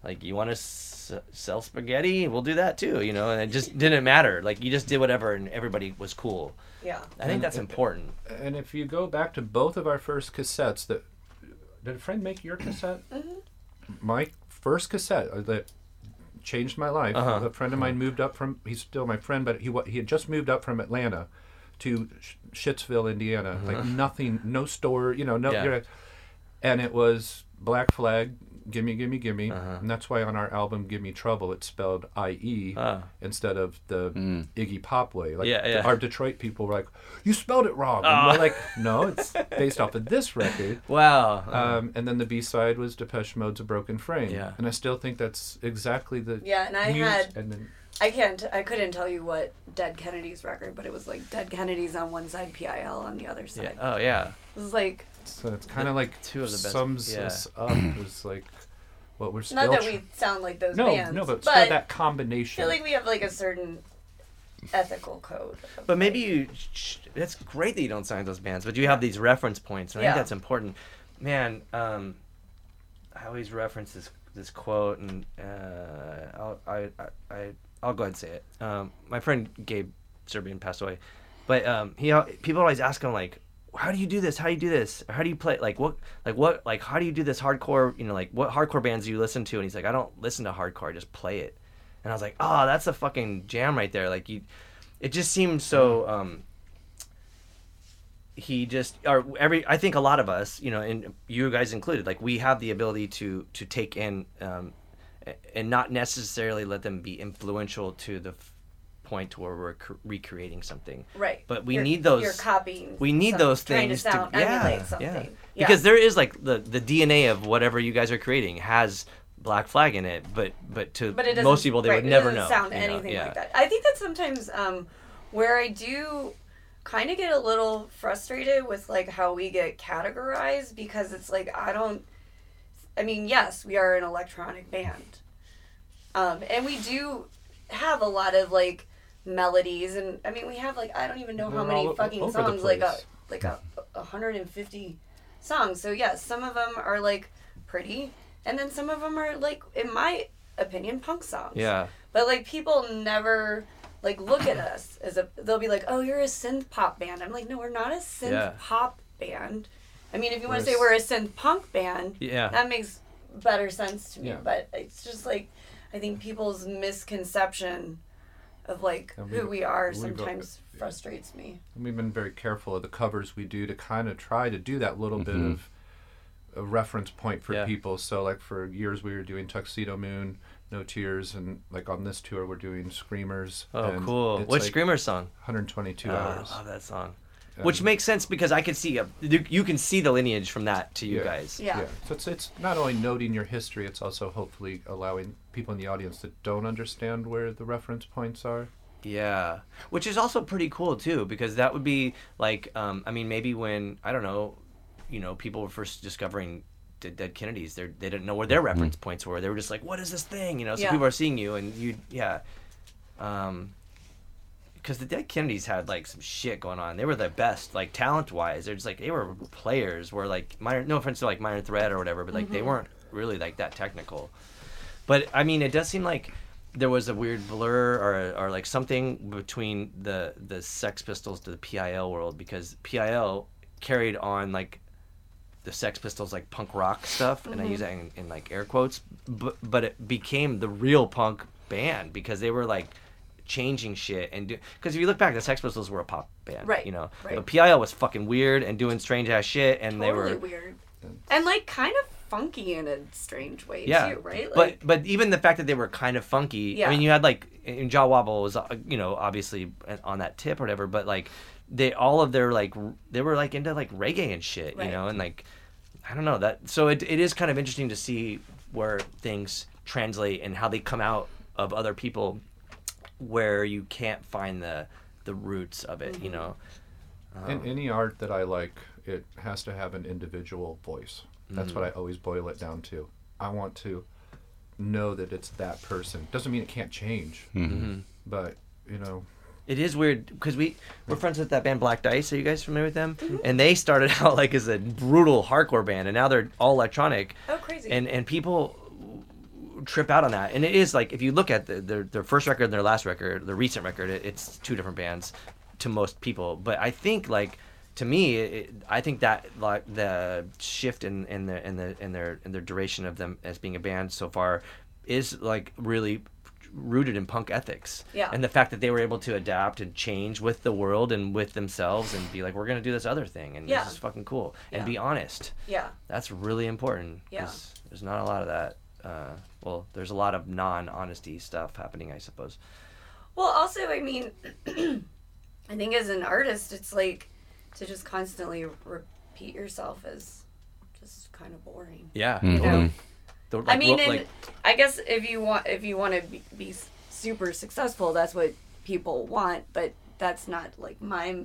[SPEAKER 2] like you want to s- sell spaghetti, we'll do that too, you know, and it just didn't matter. Like you just did whatever and everybody was cool.
[SPEAKER 4] Yeah.
[SPEAKER 2] I think that's important.
[SPEAKER 1] and if you go back to both of our first cassettes, that did a friend make your cassette? My first cassette uh, that changed my life.
[SPEAKER 2] Uh-huh.
[SPEAKER 1] A friend of mine moved up from. He's still my friend, but he he had just moved up from Atlanta to Sh- Shittsville, Indiana. Like nothing, no store, you know, no.
[SPEAKER 2] Yeah.
[SPEAKER 1] and it was Black Flag. Gimme, gimme, gimme,
[SPEAKER 2] Uh-huh.
[SPEAKER 1] and that's why on our album "Gimme Trouble" it's spelled I-E
[SPEAKER 2] Ah.
[SPEAKER 1] instead of the Iggy Pop way. Like
[SPEAKER 2] Yeah, yeah.
[SPEAKER 1] our Detroit people were like, "You spelled it wrong." And
[SPEAKER 2] Ah.
[SPEAKER 1] we're like, "No, it's based off of this record."
[SPEAKER 2] Wow.
[SPEAKER 1] Um, and then the B side was Depeche Mode's "A Broken Frame."
[SPEAKER 2] Yeah.
[SPEAKER 1] And I still think that's exactly the
[SPEAKER 4] Yeah, and I
[SPEAKER 1] mus-
[SPEAKER 4] had-
[SPEAKER 1] and then
[SPEAKER 4] I can't. I couldn't tell you what Dead Kennedy's record, but it was like Dead Kennedy's on one side, PIL on the other side.
[SPEAKER 2] yeah.
[SPEAKER 4] side.
[SPEAKER 2] Oh yeah.
[SPEAKER 4] It was like
[SPEAKER 1] so it's kind of like
[SPEAKER 2] two of the best-
[SPEAKER 1] sums
[SPEAKER 2] yeah.
[SPEAKER 1] us up as like what we're
[SPEAKER 4] not that
[SPEAKER 1] tr-
[SPEAKER 4] we sound like those
[SPEAKER 1] no
[SPEAKER 4] bands,
[SPEAKER 1] no but,
[SPEAKER 4] but
[SPEAKER 1] still that
[SPEAKER 4] I feel like we have like a certain ethical code.
[SPEAKER 2] But maybe
[SPEAKER 4] like-
[SPEAKER 2] you. Sh- it's great that you don't sign those bands, but you have these reference points, and I
[SPEAKER 4] Yeah.
[SPEAKER 2] think that's important. Man, um, I always reference this this quote, and uh, I'll I, I, I I'll go ahead and say it. Um, my friend Gabe Serbian passed away, but um, he people always ask him like. How do you do this? How do you do this? How do you play? Like what? Like what? Like how do you do this hardcore? You know, like what hardcore bands do you listen to? And he's like, I don't listen to hardcore. I just play it. And I was like, oh, that's a fucking jam right there. Like you, it just seems so. Um, he just or every I think a lot of us, you know, and you guys included, like we have the ability to to take in um, and not necessarily let them be influential to the point to where we're cr- recreating something.
[SPEAKER 4] right.
[SPEAKER 2] But we
[SPEAKER 4] You're-
[SPEAKER 2] need those.
[SPEAKER 4] You're copying.
[SPEAKER 2] We need
[SPEAKER 4] some-
[SPEAKER 2] those things
[SPEAKER 4] to, sound,
[SPEAKER 2] yeah,
[SPEAKER 4] emulate something.
[SPEAKER 2] yeah.
[SPEAKER 4] Yeah.
[SPEAKER 2] Because there is like the the DNA of whatever you guys are creating has Black Flag in it, but but to
[SPEAKER 4] but it doesn't,
[SPEAKER 2] most people they
[SPEAKER 4] right,
[SPEAKER 2] would never know.
[SPEAKER 4] sound
[SPEAKER 2] you know,
[SPEAKER 4] anything
[SPEAKER 2] yeah.
[SPEAKER 4] like that. I think that sometimes um, where I do kind of get a little frustrated with like how we get categorized because it's like I don't I mean, yes, we are an electronic band. Um, and we do have a lot of like melodies and I mean we have like I don't even know how
[SPEAKER 1] They're all
[SPEAKER 4] many fucking songs like uh,
[SPEAKER 1] a
[SPEAKER 4] like a, a hundred and fifty songs. So yes, some of them are like pretty and then some of them are like in my opinion punk songs.
[SPEAKER 2] Yeah.
[SPEAKER 4] But like people never like look at us as a they'll be like, "Oh, you're a synth pop band." I'm like, "No, we're not a synth
[SPEAKER 2] Yeah.
[SPEAKER 4] pop band." I mean, if you want to say we're a synth punk band,
[SPEAKER 2] Yeah.
[SPEAKER 4] that makes better sense to me.
[SPEAKER 1] Yeah.
[SPEAKER 4] But it's just like I think people's misconception of like
[SPEAKER 1] And
[SPEAKER 4] who
[SPEAKER 1] we've-
[SPEAKER 4] are
[SPEAKER 1] we've,
[SPEAKER 4] sometimes frustrates me.
[SPEAKER 1] And we've been very careful of the covers we do to kind of try to do that little bit mm-hmm. of a reference point for
[SPEAKER 2] Yeah.
[SPEAKER 1] people. So like for years we were doing Tuxedomoon, No Tears, and like on this tour we're doing Screamers.
[SPEAKER 2] Oh, cool.
[SPEAKER 1] it's
[SPEAKER 2] Which
[SPEAKER 1] like
[SPEAKER 2] Screamer song?
[SPEAKER 1] 122
[SPEAKER 2] Oh,
[SPEAKER 1] hours.
[SPEAKER 2] I love that song.
[SPEAKER 1] Um,
[SPEAKER 2] Which makes sense because I can see a, you, you can see the lineage from that to you
[SPEAKER 1] Yeah.
[SPEAKER 2] guys.
[SPEAKER 4] Yeah.
[SPEAKER 1] So it's it's not only noting your history, it's also hopefully allowing people in the audience that don't understand where the reference points are.
[SPEAKER 2] Yeah, which is also pretty cool too, because that would be like, um, I mean, maybe when I don't know, you know, people were first discovering the dead Kennedys, they they didn't know where their reference points were. They were just like, "What is this thing?" You know. So
[SPEAKER 4] Yeah.
[SPEAKER 2] people are seeing you, and you, yeah, um, because the dead Kennedys had like some shit going on. They were the best, like talent wise. They're just like they were players. Were like minor, no offense to like minor threat or whatever, but like they mm-hmm. weren't really like that technical. But I mean, it does seem like there was a weird blur or, or like something between the the Sex Pistols to the PIL world because PIL carried on like the Sex Pistols like punk rock stuff, and I mm-hmm. use that in, in like air quotes, but but it became the real punk band because they were like changing shit and do because if you look back the Sex Pistols were a pop band
[SPEAKER 4] Right,
[SPEAKER 2] you know
[SPEAKER 4] right.
[SPEAKER 2] but PIL was fucking weird and doing strange ass shit and they were
[SPEAKER 4] weird. And like kind of funky in a strange way
[SPEAKER 2] yeah,
[SPEAKER 4] too, right?
[SPEAKER 2] but but even the fact that they were kind of funky.
[SPEAKER 4] Yeah.
[SPEAKER 2] I mean, you had like in Jah Wobble was uh, you know obviously on that tip or whatever, but like they all of their like they were like into like reggae and shit, you know, and like I don't know that. So it it is kind of interesting to see where things translate and how they come out of other people, where you can't find the the roots of it, you
[SPEAKER 4] Mm-hmm.
[SPEAKER 2] know.
[SPEAKER 1] In um, any art that I like, it has to have an individual voice. That's what mm. I always boil it down to. I want to know that it's that person. Doesn't mean it can't change, mm-hmm. Mm-hmm. but you know,
[SPEAKER 2] It is weird because we we're friends with that band Black Dice. Are you guys familiar with them? Mm-hmm. And they started out like as a brutal hardcore band, and now they're all electronic.
[SPEAKER 4] Oh, crazy.
[SPEAKER 2] And and people trip out on that. And it is like if you look at the, their their first record and their last record, the recent record, it, it's two different bands to most people. But I think like to me, it, I think that like the shift in in the in the in their in their duration of them as being a band so far is like really rooted in punk ethics.
[SPEAKER 4] Yeah.
[SPEAKER 2] And the fact that they were able to adapt and change with the world and with themselves and be like, we're gonna do this other thing and
[SPEAKER 4] Yeah.
[SPEAKER 2] this is fucking cool and
[SPEAKER 4] Yeah.
[SPEAKER 2] be honest.
[SPEAKER 4] yeah.
[SPEAKER 2] That's really important.
[SPEAKER 4] Yeah.
[SPEAKER 2] There's not a lot of that. Uh, well, there's a lot of non-honesty stuff happening, I suppose.
[SPEAKER 4] Well, also, I mean, I think as an artist, it's like to just constantly repeat yourself is just kind of boring.
[SPEAKER 2] Yeah.
[SPEAKER 4] You know?
[SPEAKER 2] The,
[SPEAKER 4] I mean,
[SPEAKER 2] ro-
[SPEAKER 4] and
[SPEAKER 2] like,
[SPEAKER 4] I guess if you want, if you want to be, be super successful, that's what people want. But that's not like my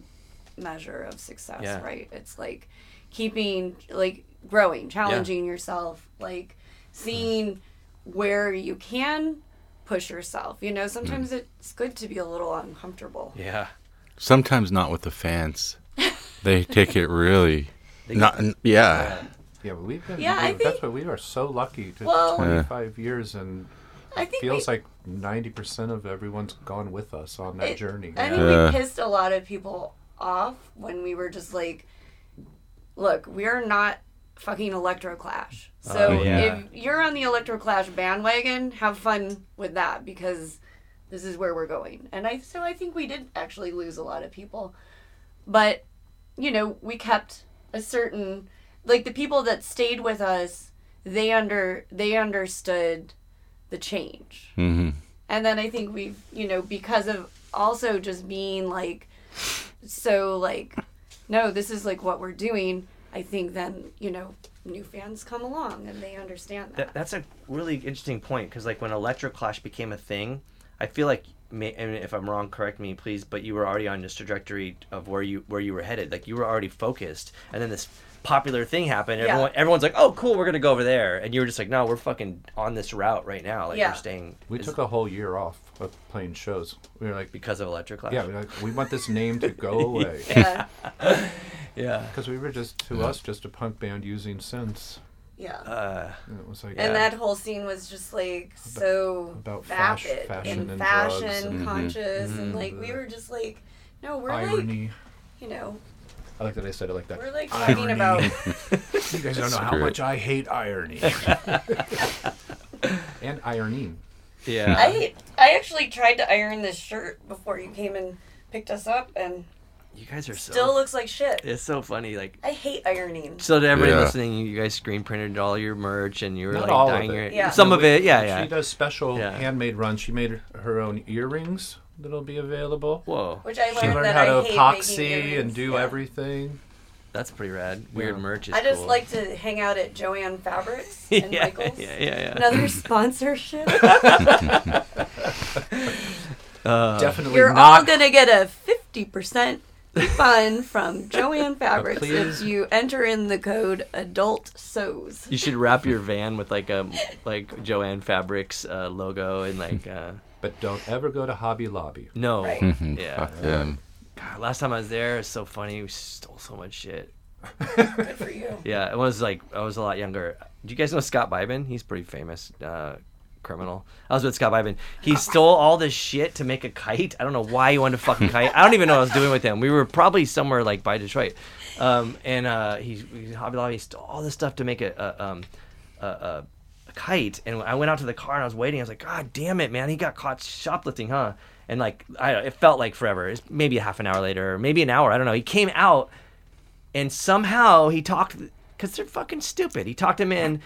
[SPEAKER 4] measure of success,
[SPEAKER 2] Yeah.
[SPEAKER 4] right? It's like keeping, like growing, challenging yourself, like seeing where you can push yourself. You know, sometimes it's good to be a little uncomfortable.
[SPEAKER 2] yeah.
[SPEAKER 5] Sometimes not with the fans. They take it really. Not. Yeah.
[SPEAKER 1] yeah, but we've been.
[SPEAKER 4] Yeah, I
[SPEAKER 1] we- that's
[SPEAKER 4] think-
[SPEAKER 1] why we are so lucky to
[SPEAKER 4] Well-
[SPEAKER 1] 25 years and.
[SPEAKER 4] I
[SPEAKER 1] It
[SPEAKER 4] think
[SPEAKER 1] feels
[SPEAKER 4] we-
[SPEAKER 1] like 90% of everyone's gone with us on that
[SPEAKER 4] It-
[SPEAKER 1] journey.
[SPEAKER 4] I think
[SPEAKER 5] Yeah.
[SPEAKER 4] we pissed a lot of people off when we were just like, look, we're not fucking Electroclash. So
[SPEAKER 2] Oh, yeah.
[SPEAKER 4] if you're on the Electroclash bandwagon, have fun with that because this is where we're going. And I so I think we did actually lose a lot of people. But, you know, we kept a certain like the people that stayed with us, they under they understood the change.
[SPEAKER 5] hmm
[SPEAKER 4] And then I think we've, you know, because of also just being like so like no, this is like what we're doing, I think then, you know, new fans come along and they understand that.
[SPEAKER 2] That, that's a really interesting point because like when Electroclash became a thing, I feel like may, and if I'm wrong, correct me, please. But you were already on this trajectory of where you where you were headed. Like you were already focused, and then this popular thing happened.
[SPEAKER 4] Yeah.
[SPEAKER 2] Everyone everyone's like, "Oh, cool, we're gonna go over there," and you were just like, "No, we're fucking on this route right now. Like
[SPEAKER 4] Yeah.
[SPEAKER 2] we're staying."
[SPEAKER 1] We took a whole year off of playing shows. We were like,
[SPEAKER 2] because of Electroclash.
[SPEAKER 1] yeah, we're like, we want this name to go away.
[SPEAKER 4] Yeah.
[SPEAKER 2] yeah.
[SPEAKER 1] Because we were just, to us, just a punk band using synths.
[SPEAKER 4] Yeah.
[SPEAKER 2] Uh,
[SPEAKER 1] And it was like,
[SPEAKER 4] And
[SPEAKER 2] Yeah.
[SPEAKER 4] that whole scene was just like so
[SPEAKER 1] about fash-
[SPEAKER 4] vapid
[SPEAKER 1] fashion
[SPEAKER 4] and,
[SPEAKER 1] and
[SPEAKER 4] fashion
[SPEAKER 1] drugs and-
[SPEAKER 4] conscious and like we were just like no we're like you know
[SPEAKER 1] I like that I said it like that.
[SPEAKER 4] we're like talking about
[SPEAKER 1] You guys don't know how much I hate irony. and ironing.
[SPEAKER 2] Yeah.
[SPEAKER 4] I I actually tried to iron this shirt before you came and picked us up and
[SPEAKER 2] you guys are so.
[SPEAKER 4] still looks like shit.
[SPEAKER 2] it's so funny. Like
[SPEAKER 4] I hate ironing.
[SPEAKER 2] So to everybody
[SPEAKER 5] Yeah.
[SPEAKER 2] listening, you guys screen printed all your merch and you were
[SPEAKER 1] Not
[SPEAKER 2] like
[SPEAKER 1] all of
[SPEAKER 2] dying
[SPEAKER 1] it.
[SPEAKER 2] your
[SPEAKER 4] Yeah.
[SPEAKER 2] some
[SPEAKER 1] No,
[SPEAKER 2] of
[SPEAKER 1] we-
[SPEAKER 2] it, yeah, yeah.
[SPEAKER 1] She does special
[SPEAKER 2] Yeah.
[SPEAKER 1] handmade runs. She made her own earrings that'll be available.
[SPEAKER 2] Whoa,
[SPEAKER 4] Which I learned,
[SPEAKER 1] She learned
[SPEAKER 4] that
[SPEAKER 1] how
[SPEAKER 4] I
[SPEAKER 1] to
[SPEAKER 4] hate
[SPEAKER 1] epoxy
[SPEAKER 4] making
[SPEAKER 1] and do
[SPEAKER 4] Yeah.
[SPEAKER 1] everything.
[SPEAKER 2] That's pretty rad. Weird
[SPEAKER 1] Yeah.
[SPEAKER 2] merch is
[SPEAKER 4] I just
[SPEAKER 2] cool.
[SPEAKER 4] like to hang out at Jo-Ann Fabrics and
[SPEAKER 2] yeah,
[SPEAKER 4] Michaels.
[SPEAKER 2] yeah, yeah, yeah.
[SPEAKER 4] Another sponsorship.
[SPEAKER 2] Uh,
[SPEAKER 1] Definitely
[SPEAKER 4] You're all gonna get a fifty percent refund from Jo-Ann Fabrics if you enter in the code adult sews.
[SPEAKER 2] you should wrap your van with like a like Jo-Ann Fabrics uh, logo and like uh,
[SPEAKER 1] But don't ever go to Hobby Lobby.
[SPEAKER 2] no.
[SPEAKER 4] Right.
[SPEAKER 2] Yeah.
[SPEAKER 5] Fuck them.
[SPEAKER 2] God, last time I was there, it's so funny. We stole so much shit.
[SPEAKER 4] Good for you.
[SPEAKER 2] Yeah, it was like I was a lot younger. Do you guys know Scott Bybin? He's pretty famous uh, criminal. I was with Scott Bybin. He stole all this shit to make a kite. I don't know why he wanted a fucking kite. I don't even know what I was doing with him. We were probably somewhere like by Detroit, um, and uh, he, he Hobby Lobby stole all this stuff to make a, a um a, a, a kite. And I went out to the car and I was waiting. I was like, God damn it, man! He got caught shoplifting, huh? And like I, it felt like forever. It's maybe a half an hour later, or maybe an hour. I don't know. He came out and somehow he talked because they're fucking stupid. He talked him in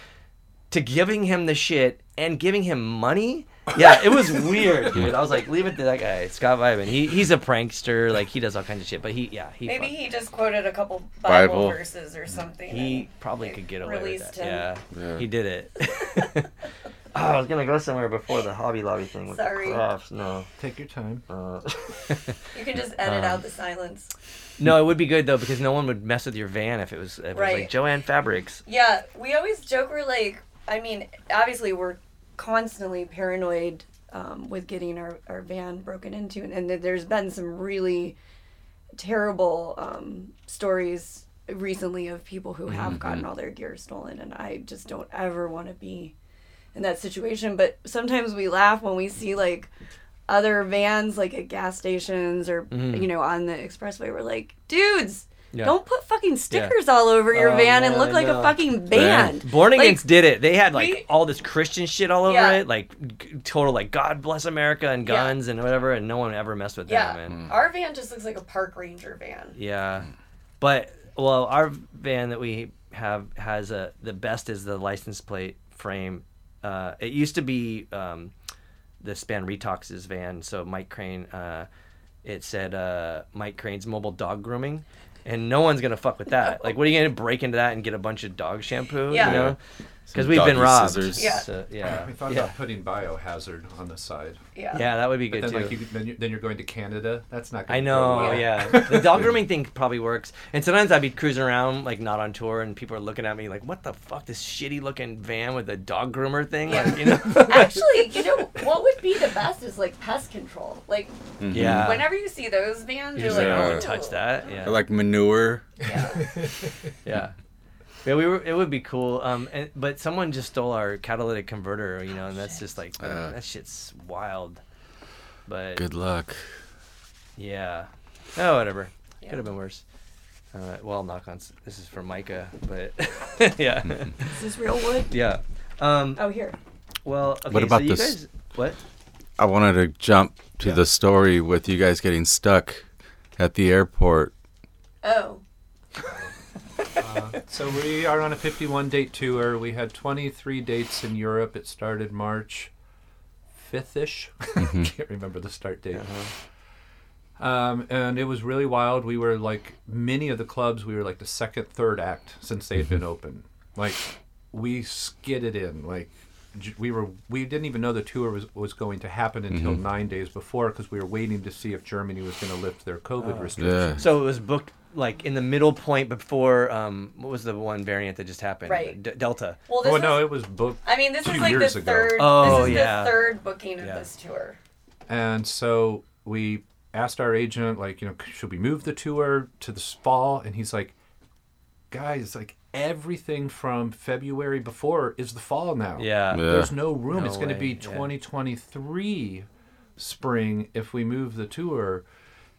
[SPEAKER 2] to giving him the shit and giving him money. Yeah, it was weird, dude. I was like, leave it to that guy, Scott Vibin. He he's a prankster. Like he does all kinds of shit. But he, yeah, he
[SPEAKER 4] Maybe
[SPEAKER 2] fuck-
[SPEAKER 4] he just quoted a couple Bible,
[SPEAKER 5] Bible.
[SPEAKER 4] verses or something.
[SPEAKER 2] he probably could get away with
[SPEAKER 4] released
[SPEAKER 2] that.
[SPEAKER 4] him.
[SPEAKER 2] Yeah,
[SPEAKER 5] Yeah.
[SPEAKER 2] he did it. oh, I was gonna go somewhere before the Hobby Lobby thing with
[SPEAKER 4] Sorry.
[SPEAKER 2] the crafts. No.
[SPEAKER 1] Take your time.
[SPEAKER 2] Uh,
[SPEAKER 4] You can just edit
[SPEAKER 2] Um,
[SPEAKER 4] out the silence.
[SPEAKER 2] no, it would be good though because no one would mess with your van if it was, if it was like Jo-Ann Fabrics.
[SPEAKER 4] Yeah, we always joke we're like, I mean, obviously we're constantly paranoid um, with getting our, our van broken into, and, and there's been some really terrible um, stories recently of people who have gotten all their gear stolen, and I just don't ever want to be in that situation. But sometimes we laugh when we see like other vans like at gas stations or mm-hmm. you know on the expressway. We're like, dudes.
[SPEAKER 2] Yeah.
[SPEAKER 4] Don't put fucking stickers all over your
[SPEAKER 2] Oh,
[SPEAKER 4] van and look like a fucking band.
[SPEAKER 2] Born
[SPEAKER 4] Like,
[SPEAKER 2] did it. They had like
[SPEAKER 4] we-
[SPEAKER 2] all this Christian shit all over
[SPEAKER 4] Yeah.
[SPEAKER 2] it, like g- total like God bless America and
[SPEAKER 4] Yeah.
[SPEAKER 2] guns and whatever, and no one ever messed with
[SPEAKER 4] Yeah,
[SPEAKER 2] them. Mm. And
[SPEAKER 4] our van just looks like a park ranger van.
[SPEAKER 2] yeah, but well, our van that we have has a the best is the license plate frame. Uh, it used to be um, the Span Retox's van, so Mike Crane. Uh, it said uh, Mike Crane's mobile dog grooming. And no one's gonna fuck with that. Like, what are you gonna break into that and get a bunch of dog shampoo?
[SPEAKER 4] Yeah.
[SPEAKER 2] You know, because we've been
[SPEAKER 5] doggy
[SPEAKER 2] robbed.
[SPEAKER 5] scissors.
[SPEAKER 4] Yeah.
[SPEAKER 2] So, yeah.
[SPEAKER 1] We thought
[SPEAKER 2] yeah.
[SPEAKER 1] about putting biohazard on the side.
[SPEAKER 4] Yeah.
[SPEAKER 2] Yeah, that would be
[SPEAKER 1] But
[SPEAKER 2] good
[SPEAKER 1] then,
[SPEAKER 2] too.
[SPEAKER 1] like, you, then, you, then you're going to Canada. That's not. Gonna
[SPEAKER 2] I know,
[SPEAKER 1] well.
[SPEAKER 2] yeah. the dog grooming thing probably works. And sometimes I'd be cruising around, like not on tour, and people are looking at me like, "What the fuck? This shitty looking van with a dog groomer thing?" Like, you know?
[SPEAKER 4] Actually, you know what would be the best is like pest control. Like mm-hmm.
[SPEAKER 2] yeah.
[SPEAKER 4] whenever you see those vans,
[SPEAKER 2] you
[SPEAKER 4] you're
[SPEAKER 2] just
[SPEAKER 4] like,
[SPEAKER 2] like, I
[SPEAKER 4] oh,
[SPEAKER 2] don't touch that. Oh. Yeah.
[SPEAKER 5] Or like manure.
[SPEAKER 4] Yeah.
[SPEAKER 2] yeah. Yeah, we were. It would be cool. Um, and, but someone just stole our catalytic converter, you know, and that's just like that,
[SPEAKER 5] Uh.
[SPEAKER 2] that shit's wild. But
[SPEAKER 5] Good luck.
[SPEAKER 2] yeah, oh whatever.
[SPEAKER 4] Yeah.
[SPEAKER 2] Could have been worse. Uh, well, knock on. s- This is for Micah, but yeah,
[SPEAKER 4] Is this real wood?
[SPEAKER 2] yeah. Um,
[SPEAKER 4] Oh, here.
[SPEAKER 2] well, okay,
[SPEAKER 5] What about
[SPEAKER 2] so you
[SPEAKER 5] this-
[SPEAKER 2] guys, what?
[SPEAKER 5] I wanted to jump to
[SPEAKER 2] Yeah.
[SPEAKER 5] the story with you guys getting stuck at the airport.
[SPEAKER 4] Oh.
[SPEAKER 1] Uh, so we are on a 51 date tour. We had 23 dates in Europe. It started March 5th ish. Can't remember the start date. Um, and it was really wild. We were like many of the clubs. We were like the second, third act since they had been open. Like we skidded in. Like we were we didn't even know the tour was was going to happen until nine days before because we were waiting to see if Germany was going to lift their COVID restrictions.
[SPEAKER 5] Yeah.
[SPEAKER 2] So it was booked like in the middle point before. Um, what was the one variant that just happened?
[SPEAKER 4] Right.
[SPEAKER 2] D- Delta.
[SPEAKER 4] Well, this
[SPEAKER 1] Oh
[SPEAKER 4] is,
[SPEAKER 1] no, it was booked.
[SPEAKER 4] I mean, this
[SPEAKER 1] two
[SPEAKER 4] is like
[SPEAKER 1] years
[SPEAKER 4] the
[SPEAKER 1] ago.
[SPEAKER 4] third.
[SPEAKER 2] Oh,
[SPEAKER 4] this is
[SPEAKER 2] yeah.
[SPEAKER 4] the third booking of
[SPEAKER 2] Yeah.
[SPEAKER 4] this tour.
[SPEAKER 1] And so we asked our agent, like, you know, should we move the tour to this fall? And he's like, guys, like everything from February before is the fall now.
[SPEAKER 2] Yeah.
[SPEAKER 5] Yeah.
[SPEAKER 1] There's no room.
[SPEAKER 2] No
[SPEAKER 1] it's going to be
[SPEAKER 2] way, yeah.
[SPEAKER 1] 2023 spring if we move the tour.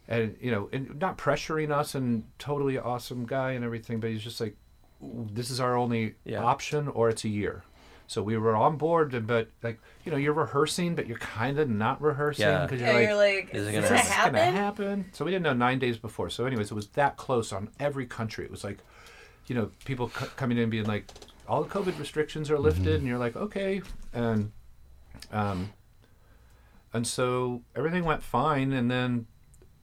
[SPEAKER 1] And, you know, and not pressuring us and totally awesome guy and everything, but he's just like, this is our only
[SPEAKER 2] Yeah.
[SPEAKER 1] option or it's a year. So we were on board, but like, you know, you're rehearsing, but you're kind of not rehearsing because
[SPEAKER 4] Yeah,
[SPEAKER 1] you're like,
[SPEAKER 4] you're like,
[SPEAKER 2] is
[SPEAKER 4] is,
[SPEAKER 2] it
[SPEAKER 4] this
[SPEAKER 2] gonna
[SPEAKER 4] gonna
[SPEAKER 1] is this
[SPEAKER 4] happen?
[SPEAKER 1] gonna happen? So we didn't know nine days before. So, anyways, it was that close on every country. It was like, you know, people c- coming in being like, all the COVID restrictions are lifted, mm-hmm. and you're like, okay, and um, and so everything went fine, and then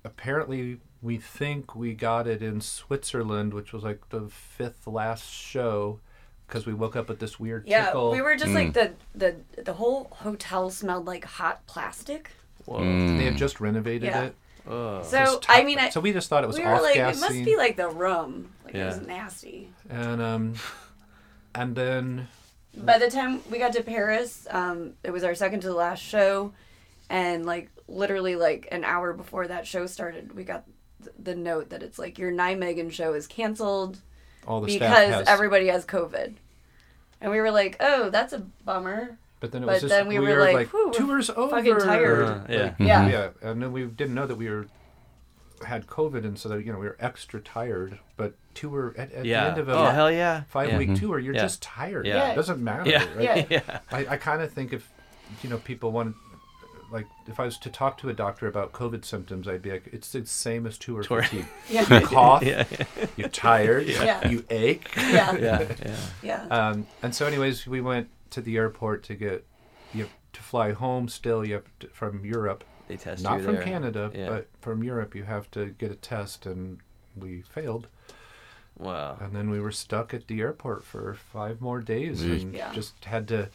[SPEAKER 1] apparently we think we got it in Switzerland, which was like the fifth last show, because we woke up with this weird
[SPEAKER 4] Yeah,
[SPEAKER 1] tickle.
[SPEAKER 4] we were just like mm. the the the whole hotel smelled like hot plastic.
[SPEAKER 2] Whoa.
[SPEAKER 1] They had mm. just renovated
[SPEAKER 4] Yeah.
[SPEAKER 1] it.
[SPEAKER 2] Oh.
[SPEAKER 4] So
[SPEAKER 1] Just
[SPEAKER 4] I mean, I,
[SPEAKER 1] so we just thought it was
[SPEAKER 4] we
[SPEAKER 1] off
[SPEAKER 4] were like,
[SPEAKER 1] gassing.
[SPEAKER 4] it must be like the room. Like it was nasty.
[SPEAKER 1] and um, and then
[SPEAKER 4] By the time we got to Paris, um, it was our second to the last show, and like literally like an hour before that show started, we got th- the note that it's like your Nijmegen show is canceled
[SPEAKER 1] all the staff
[SPEAKER 4] because
[SPEAKER 1] has,
[SPEAKER 4] everybody has COVID. And we were like, oh, that's a bummer.
[SPEAKER 1] But then it
[SPEAKER 4] but
[SPEAKER 1] was just
[SPEAKER 4] then we were
[SPEAKER 1] weird,
[SPEAKER 4] like,
[SPEAKER 1] like, tour's over.
[SPEAKER 4] fucking tired."
[SPEAKER 2] Uh, yeah.
[SPEAKER 1] Like,
[SPEAKER 4] Yeah.
[SPEAKER 1] yeah, and then we didn't know that we were had COVID, and so that you know we were extra tired. But tour at, at
[SPEAKER 2] Yeah.
[SPEAKER 1] the end of a
[SPEAKER 2] oh hell yeah.
[SPEAKER 1] five
[SPEAKER 2] yeah.
[SPEAKER 1] week tour, you're
[SPEAKER 2] Yeah.
[SPEAKER 1] just tired.
[SPEAKER 2] Yeah.
[SPEAKER 1] It doesn't matter.
[SPEAKER 2] Yeah.
[SPEAKER 1] Right?
[SPEAKER 4] Yeah.
[SPEAKER 2] yeah.
[SPEAKER 1] I, I kind of think if you know people want like if I was to talk to a doctor about COVID symptoms, I'd be like, it's the same as tour,
[SPEAKER 2] Tour.
[SPEAKER 1] fatigue.
[SPEAKER 4] Yeah.
[SPEAKER 1] You cough,
[SPEAKER 2] Yeah.
[SPEAKER 1] you're tired,
[SPEAKER 4] Yeah.
[SPEAKER 1] you ache.
[SPEAKER 4] Yeah.
[SPEAKER 2] Yeah. Yeah.
[SPEAKER 4] Yeah.
[SPEAKER 1] Um, and so, anyways, we went to the airport to get you have to fly home. Still, you have to, from Europe,
[SPEAKER 2] They test
[SPEAKER 1] not
[SPEAKER 2] you
[SPEAKER 1] from
[SPEAKER 2] there.
[SPEAKER 1] Canada,
[SPEAKER 2] Yeah.
[SPEAKER 1] but from Europe. You have to get a test, and we failed.
[SPEAKER 2] Wow.
[SPEAKER 1] And then we were stuck at the airport for five more days,
[SPEAKER 5] Yeesh.
[SPEAKER 1] and
[SPEAKER 4] Yeah.
[SPEAKER 1] just had to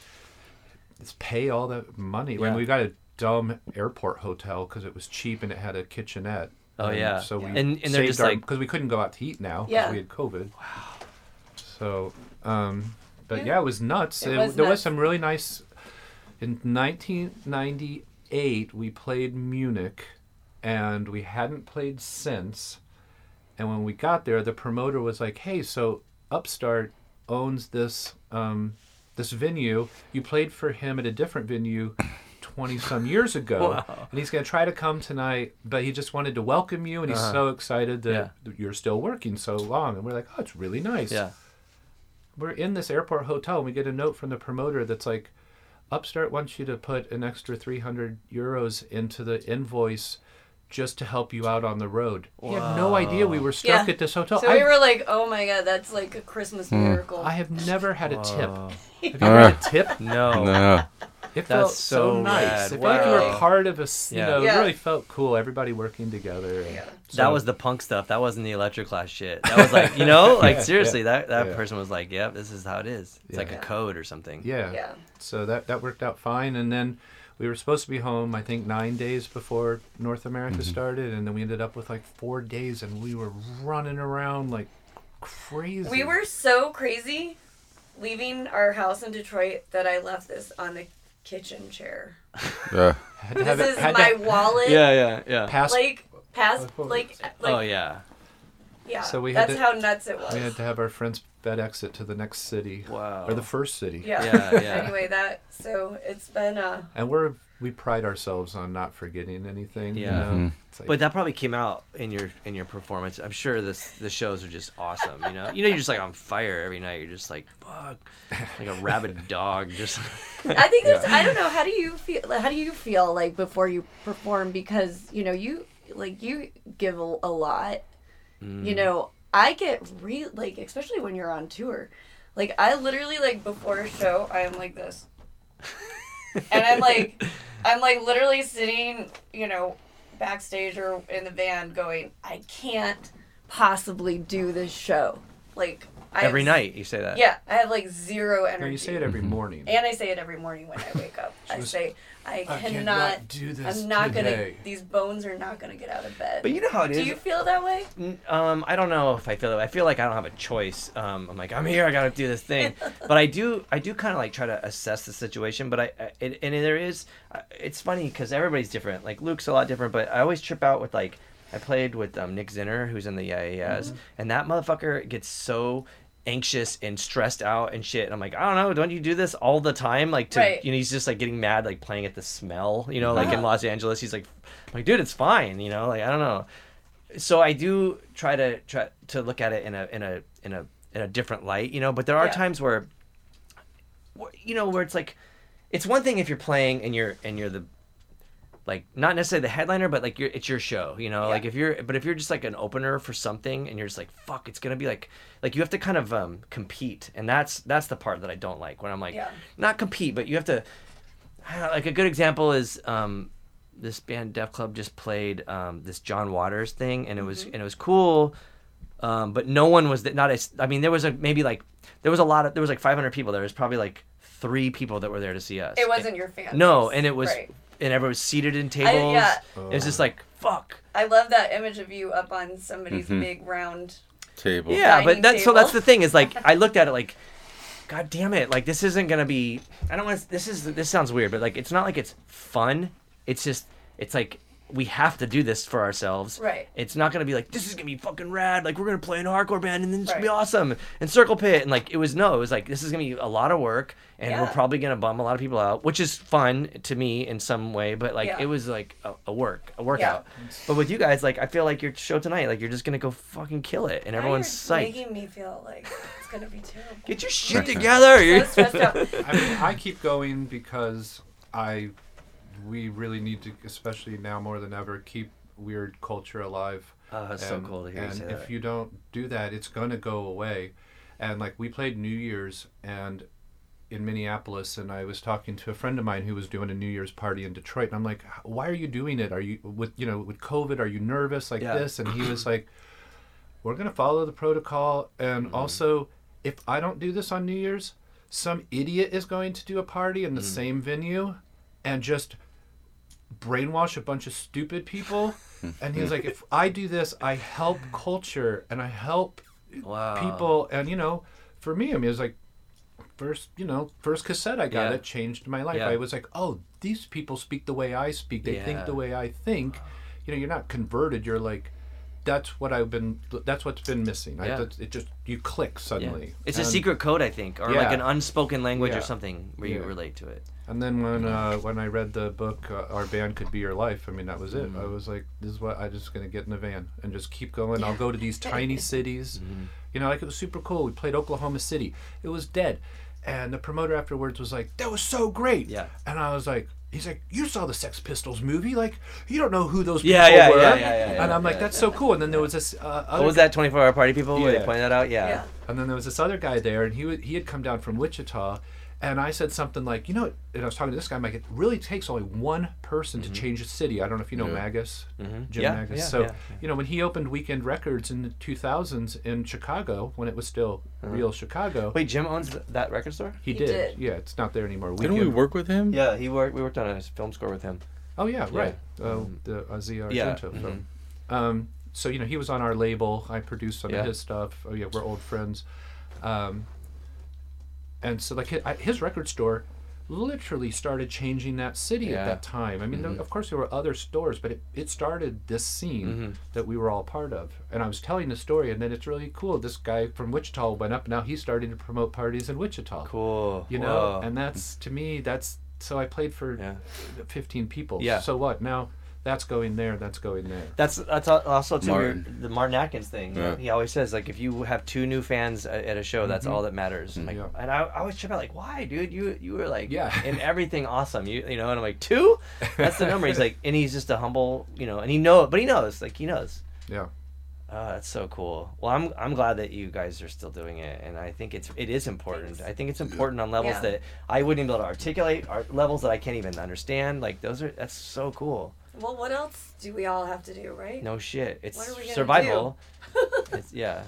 [SPEAKER 1] just pay all that money. When
[SPEAKER 2] Yeah.
[SPEAKER 1] we got a dumb airport hotel because it was cheap and it had a kitchenette.
[SPEAKER 2] Oh,
[SPEAKER 1] And
[SPEAKER 2] yeah.
[SPEAKER 1] So we
[SPEAKER 2] And- and they're
[SPEAKER 1] saved
[SPEAKER 2] just
[SPEAKER 1] our,
[SPEAKER 2] like-
[SPEAKER 1] because we couldn't go out to eat now because
[SPEAKER 4] Yeah.
[SPEAKER 1] we had COVID. Wow. So, um, but
[SPEAKER 4] Yeah.
[SPEAKER 1] yeah, it was nuts.
[SPEAKER 4] It
[SPEAKER 1] It-
[SPEAKER 4] was
[SPEAKER 1] there
[SPEAKER 4] nuts.
[SPEAKER 1] was some really nice. In 1998, we played Munich, and we hadn't played since. And when we got there, the promoter was like, "Hey, so Upstart owns this um, this venue. You played for him at a different venue." 20 some years ago
[SPEAKER 2] Wow.
[SPEAKER 1] and he's going to try to come tonight but he just wanted to welcome you and he's so excited that
[SPEAKER 2] Yeah.
[SPEAKER 1] you're still working so long and we're like oh it's really nice
[SPEAKER 2] Yeah.
[SPEAKER 1] we're in this airport hotel and we get a note from the promoter that's like upstart wants you to put an extra 300 euros into the invoice just to help you out on the road you have no idea we were stuck
[SPEAKER 4] Yeah.
[SPEAKER 1] at this hotel
[SPEAKER 4] So
[SPEAKER 1] I,
[SPEAKER 4] we were like, oh my god, that's like a Christmas hmm. miracle.
[SPEAKER 1] I have never had a tip
[SPEAKER 2] Whoa.
[SPEAKER 1] have you ever had a tip
[SPEAKER 2] No.
[SPEAKER 5] No.
[SPEAKER 1] it
[SPEAKER 2] That's
[SPEAKER 1] felt so,
[SPEAKER 2] so
[SPEAKER 1] nice
[SPEAKER 2] rad.
[SPEAKER 1] it felt like you were part of a, you
[SPEAKER 2] Yeah.
[SPEAKER 1] know
[SPEAKER 4] Yeah.
[SPEAKER 1] it really felt cool everybody working together
[SPEAKER 4] Yeah.
[SPEAKER 1] so-
[SPEAKER 2] That was the punk stuff. That wasn't the electroclash shit. That was like, you know, like
[SPEAKER 1] Yeah,
[SPEAKER 2] seriously,
[SPEAKER 1] yeah,
[SPEAKER 2] that that
[SPEAKER 1] yeah.
[SPEAKER 2] person was like, "Yep, this is how it is." It's like a code or something.
[SPEAKER 1] yeah
[SPEAKER 4] yeah.
[SPEAKER 1] so that that worked out fine and then we were supposed to be home i think nine days before north america mm-hmm. started and then we ended up with like four days and we were running around like crazy
[SPEAKER 4] We were so crazy leaving our house in Detroit that I left this on the kitchen chair.
[SPEAKER 5] Yeah.
[SPEAKER 1] had to have
[SPEAKER 4] This is my
[SPEAKER 1] to
[SPEAKER 4] wallet.
[SPEAKER 2] Yeah, yeah, yeah.
[SPEAKER 1] pass
[SPEAKER 4] Like past
[SPEAKER 1] Oh,
[SPEAKER 4] like oh, like
[SPEAKER 2] oh yeah.
[SPEAKER 4] Yeah.
[SPEAKER 1] So we had
[SPEAKER 4] that's
[SPEAKER 1] to-
[SPEAKER 4] how nuts it was.
[SPEAKER 1] we had to have our friends FedEx it to the next city
[SPEAKER 2] Wow.
[SPEAKER 1] or the first city
[SPEAKER 4] yeah.
[SPEAKER 2] Yeah, yeah.
[SPEAKER 4] anyway, that so it's been uh
[SPEAKER 1] and we're we pride ourselves on not forgetting anything
[SPEAKER 2] Yeah.
[SPEAKER 1] you know?
[SPEAKER 5] Mhm.
[SPEAKER 1] Like-
[SPEAKER 2] But that probably came out in your in your performance. I'm sure this the shows are just awesome. You know, you know, you're just like on fire every night. You're just like fuck, like a rabid dog. Just
[SPEAKER 4] I think there's I don't know how do you feel how do you feel like before you perform because you know you like you give a, a lot
[SPEAKER 2] Mm.
[SPEAKER 4] you know I get real like especially when you're on tour like I literally like before a show I am like this and I'm like I'm like literally sitting you know backstage or in the van going I can't possibly do this show like I
[SPEAKER 2] Every
[SPEAKER 4] have-
[SPEAKER 2] night you say that.
[SPEAKER 4] Yeah, I have like zero energy.
[SPEAKER 1] No, you say it every morning.
[SPEAKER 4] And I say it every morning when I wake up. I say, I
[SPEAKER 1] I
[SPEAKER 4] cannot,
[SPEAKER 1] cannot do this
[SPEAKER 4] I'm not
[SPEAKER 1] today."
[SPEAKER 4] gonna. These bones are not gonna get out of bed.
[SPEAKER 2] But you know how it
[SPEAKER 4] Do
[SPEAKER 2] is.
[SPEAKER 4] you feel that way?
[SPEAKER 2] Um, I don't know if I feel that. way. I feel like I don't have a choice. Um, I'm like, I'm here. I gotta do this thing. but I do. I do kind of like try to assess the situation. But I, I it, and there is. uh, It's funny because everybody's different. Like Luke's a lot different. But I always trip out with like. I played with um, Nick Zinner, who's in the IAS, and that motherfucker gets so anxious and stressed out and shit. And I'm like, I don't know, don't you do this all the time? Like, to
[SPEAKER 4] Right.
[SPEAKER 2] you know, he's just like getting mad, like playing at the smell. You know, like in. Los Angeles, he's like, I'm like, dude, it's fine. You know, like I don't know so I do try to try to look at it in a in a in a in a different light, you know. But there are
[SPEAKER 4] Yeah.
[SPEAKER 2] times where, where, you know, where it's like, it's one thing if you're playing and you're and you're the, like not necessarily the headliner, but like it's your show, you know.
[SPEAKER 4] Yeah.
[SPEAKER 2] Like if you're, but if you're just like an opener for something and you're just like, fuck, it's gonna be like, like you have to kind of um compete, and that's that's the part that I don't like when I'm like,
[SPEAKER 4] Yeah.
[SPEAKER 2] not compete, but you have to. Like a good example is um, this band Deaf Club just played um, this John Waters thing, and it was
[SPEAKER 4] Mm-hmm.
[SPEAKER 2] and it was cool, um, but no one was th- not as. I mean, there was a maybe like there was a lot of there was like 500 people. There was probably like three people that were there to see us.
[SPEAKER 4] It wasn't your fan.
[SPEAKER 2] No, and it was
[SPEAKER 4] Right.
[SPEAKER 2] And everyone was seated in tables.
[SPEAKER 4] yeah.
[SPEAKER 2] It was just like fuck.
[SPEAKER 4] I love that image of you up on somebody's
[SPEAKER 5] Mhm.
[SPEAKER 4] big round.
[SPEAKER 5] Table.
[SPEAKER 2] Yeah, but that's so that's the thing is like I looked at it like, God damn it! Like this isn't gonna be. I don't want. This is this sounds weird, but like it's not like it's fun. It's just it's like we have to do this for ourselves.
[SPEAKER 4] Right.
[SPEAKER 2] It's not gonna be like this is gonna be fucking rad. Like we're gonna play in a hardcore band and then it's gonna be awesome. And Circle Pit and like it was no. It was like this is gonna be a lot of work and we're probably gonna bum a lot of people out, which is fun to me in some way. But like
[SPEAKER 4] Yeah.
[SPEAKER 2] it was like a, a work, a workout. But with you guys, like I feel like your show tonight, like you're just gonna go fucking kill it, and
[SPEAKER 4] Now
[SPEAKER 2] everyone's
[SPEAKER 4] you're
[SPEAKER 2] psyched.
[SPEAKER 4] making me feel like it's gonna be terrible.
[SPEAKER 2] Get your shit together. You're-
[SPEAKER 4] stressed out.
[SPEAKER 1] I mean, I keep going because I, we really need to, especially now more than ever, keep weird culture alive.
[SPEAKER 2] Oh, that's so cool to hear
[SPEAKER 1] And if you don't do that, it's gonna go away. And like we played New Year's and in Minneapolis, and I was talking to a friend of mine who was doing a New Year's party in Detroit, and I'm like, "Why are you doing it? Are you with you know with COVID? Are you nervous like
[SPEAKER 2] Yeah.
[SPEAKER 1] this?" And he was like, "We're gonna follow the protocol, and
[SPEAKER 2] Mm-hmm.
[SPEAKER 1] also, if I don't do this on New Year's, some idiot is going to do a party in the
[SPEAKER 2] Mm.
[SPEAKER 1] same venue, and just." Brainwash a bunch of stupid people and he was like if i do this i help culture and i help
[SPEAKER 2] Wow.
[SPEAKER 1] people and you know for me i mean it was like first you know first cassette i got
[SPEAKER 2] Yeah.
[SPEAKER 1] that changed my life
[SPEAKER 2] Yeah.
[SPEAKER 1] i was like oh these people speak the way i speak they
[SPEAKER 2] Yeah.
[SPEAKER 1] think the way i think you know you're not converted you're like that's what i've been that's what's been missing I,
[SPEAKER 2] Yeah.
[SPEAKER 1] that's- it just you click suddenly. Yeah.
[SPEAKER 2] It's a secret code, I think, or
[SPEAKER 1] Yeah.
[SPEAKER 2] like an unspoken language or something where you relate to it.
[SPEAKER 1] And then when uh, when I read the book, uh, Our Band Could Be Your Life, I mean, that was it.
[SPEAKER 2] Mm-hmm.
[SPEAKER 1] I was like, this is what I'm just going to get in the van and just keep going. I'll go to these tiny cities.
[SPEAKER 2] Mm-hmm.
[SPEAKER 1] You know, like it was super cool. We played Oklahoma City. It was dead. And the promoter afterwards was like, that was so great.
[SPEAKER 2] Yeah.
[SPEAKER 1] And I was like, he's like, you saw the Sex Pistols movie. Like, you don't know who those people
[SPEAKER 2] Yeah, yeah,
[SPEAKER 1] were.
[SPEAKER 2] yeah, yeah, yeah,
[SPEAKER 1] and I'm
[SPEAKER 2] yeah,
[SPEAKER 1] like, that's so cool. And then there was this. Uh, other
[SPEAKER 2] What was that 24 hour party people where they
[SPEAKER 1] Yeah.
[SPEAKER 2] pointed that out? Yeah.
[SPEAKER 4] Yeah.
[SPEAKER 1] and then there was this other guy there, and he wa- he had come down from Wichita, and I said something like, you know, and I was talking to this guy, I'm like, it really takes only one person to change a city. I don't know if you know
[SPEAKER 5] Yeah.
[SPEAKER 1] Magas, Jim
[SPEAKER 2] Mm-hmm. Yeah,
[SPEAKER 1] Magas.
[SPEAKER 2] yeah,
[SPEAKER 1] so,
[SPEAKER 2] yeah,
[SPEAKER 1] you know, when he opened Weekend Records in the 2000s in Chicago, when it was still real Chicago,
[SPEAKER 2] Uh-huh. Wait, Jim owns th- that record store?
[SPEAKER 1] he,
[SPEAKER 4] He
[SPEAKER 1] did.
[SPEAKER 4] did.
[SPEAKER 1] Yeah, it's not there anymore.
[SPEAKER 5] Didn't we work with him?
[SPEAKER 2] Yeah, he worked. We worked on a film score with him.
[SPEAKER 1] Oh yeah,
[SPEAKER 2] Yeah.
[SPEAKER 1] right. Uh, the Asia
[SPEAKER 2] Yeah,
[SPEAKER 1] Argento
[SPEAKER 2] mhm.
[SPEAKER 1] Um, so you know he was on our label. I produced some
[SPEAKER 2] Yeah.
[SPEAKER 1] of his stuff. Oh yeah, we're old friends. Um, and so like his record store literally started changing that city
[SPEAKER 2] Yeah.
[SPEAKER 1] at that time. I mean, there- of course there were other stores, but it, it started this scene
[SPEAKER 2] Mm-hmm.
[SPEAKER 1] that we were all part of. And I was telling the story, and then it's really cool. This guy from Wichita went up. Now he's starting to promote parties in Wichita.
[SPEAKER 2] Cool.
[SPEAKER 1] You know,
[SPEAKER 2] Whoa.
[SPEAKER 1] and that's to me that's so I played for
[SPEAKER 2] Yeah.
[SPEAKER 1] 15 people.
[SPEAKER 2] Yeah.
[SPEAKER 1] So what? Now that's going there, that's going there.
[SPEAKER 2] That's that's also too
[SPEAKER 5] Martin.
[SPEAKER 2] weird, the Martin Atkins thing.
[SPEAKER 5] Yeah.
[SPEAKER 2] He always says like if you have two new fans at, at a show, that's mm-hmm. all that matters. Mm-hmm. Like,
[SPEAKER 1] Yeah.
[SPEAKER 2] And I, I always trip out like, why, dude? You you were like
[SPEAKER 1] Yeah.
[SPEAKER 2] in everything awesome. You you know, and I'm like two. That's the number. He's like, and he's just a humble, you know, and he know, but he knows, like he knows.
[SPEAKER 1] Yeah.
[SPEAKER 2] Oh, that's so cool. Well, I'm I'm glad that you guys are still doing it, and I think it's it is important.
[SPEAKER 4] Thanks.
[SPEAKER 2] I think it's important on levels
[SPEAKER 4] Yeah.
[SPEAKER 2] that I wouldn't be able to articulate, or levels that I can't even understand. Like those are that's so cool.
[SPEAKER 4] Well, what else do we all have to do, right?
[SPEAKER 2] No shit. It's
[SPEAKER 4] What are we gonna
[SPEAKER 2] survival. it's, yeah.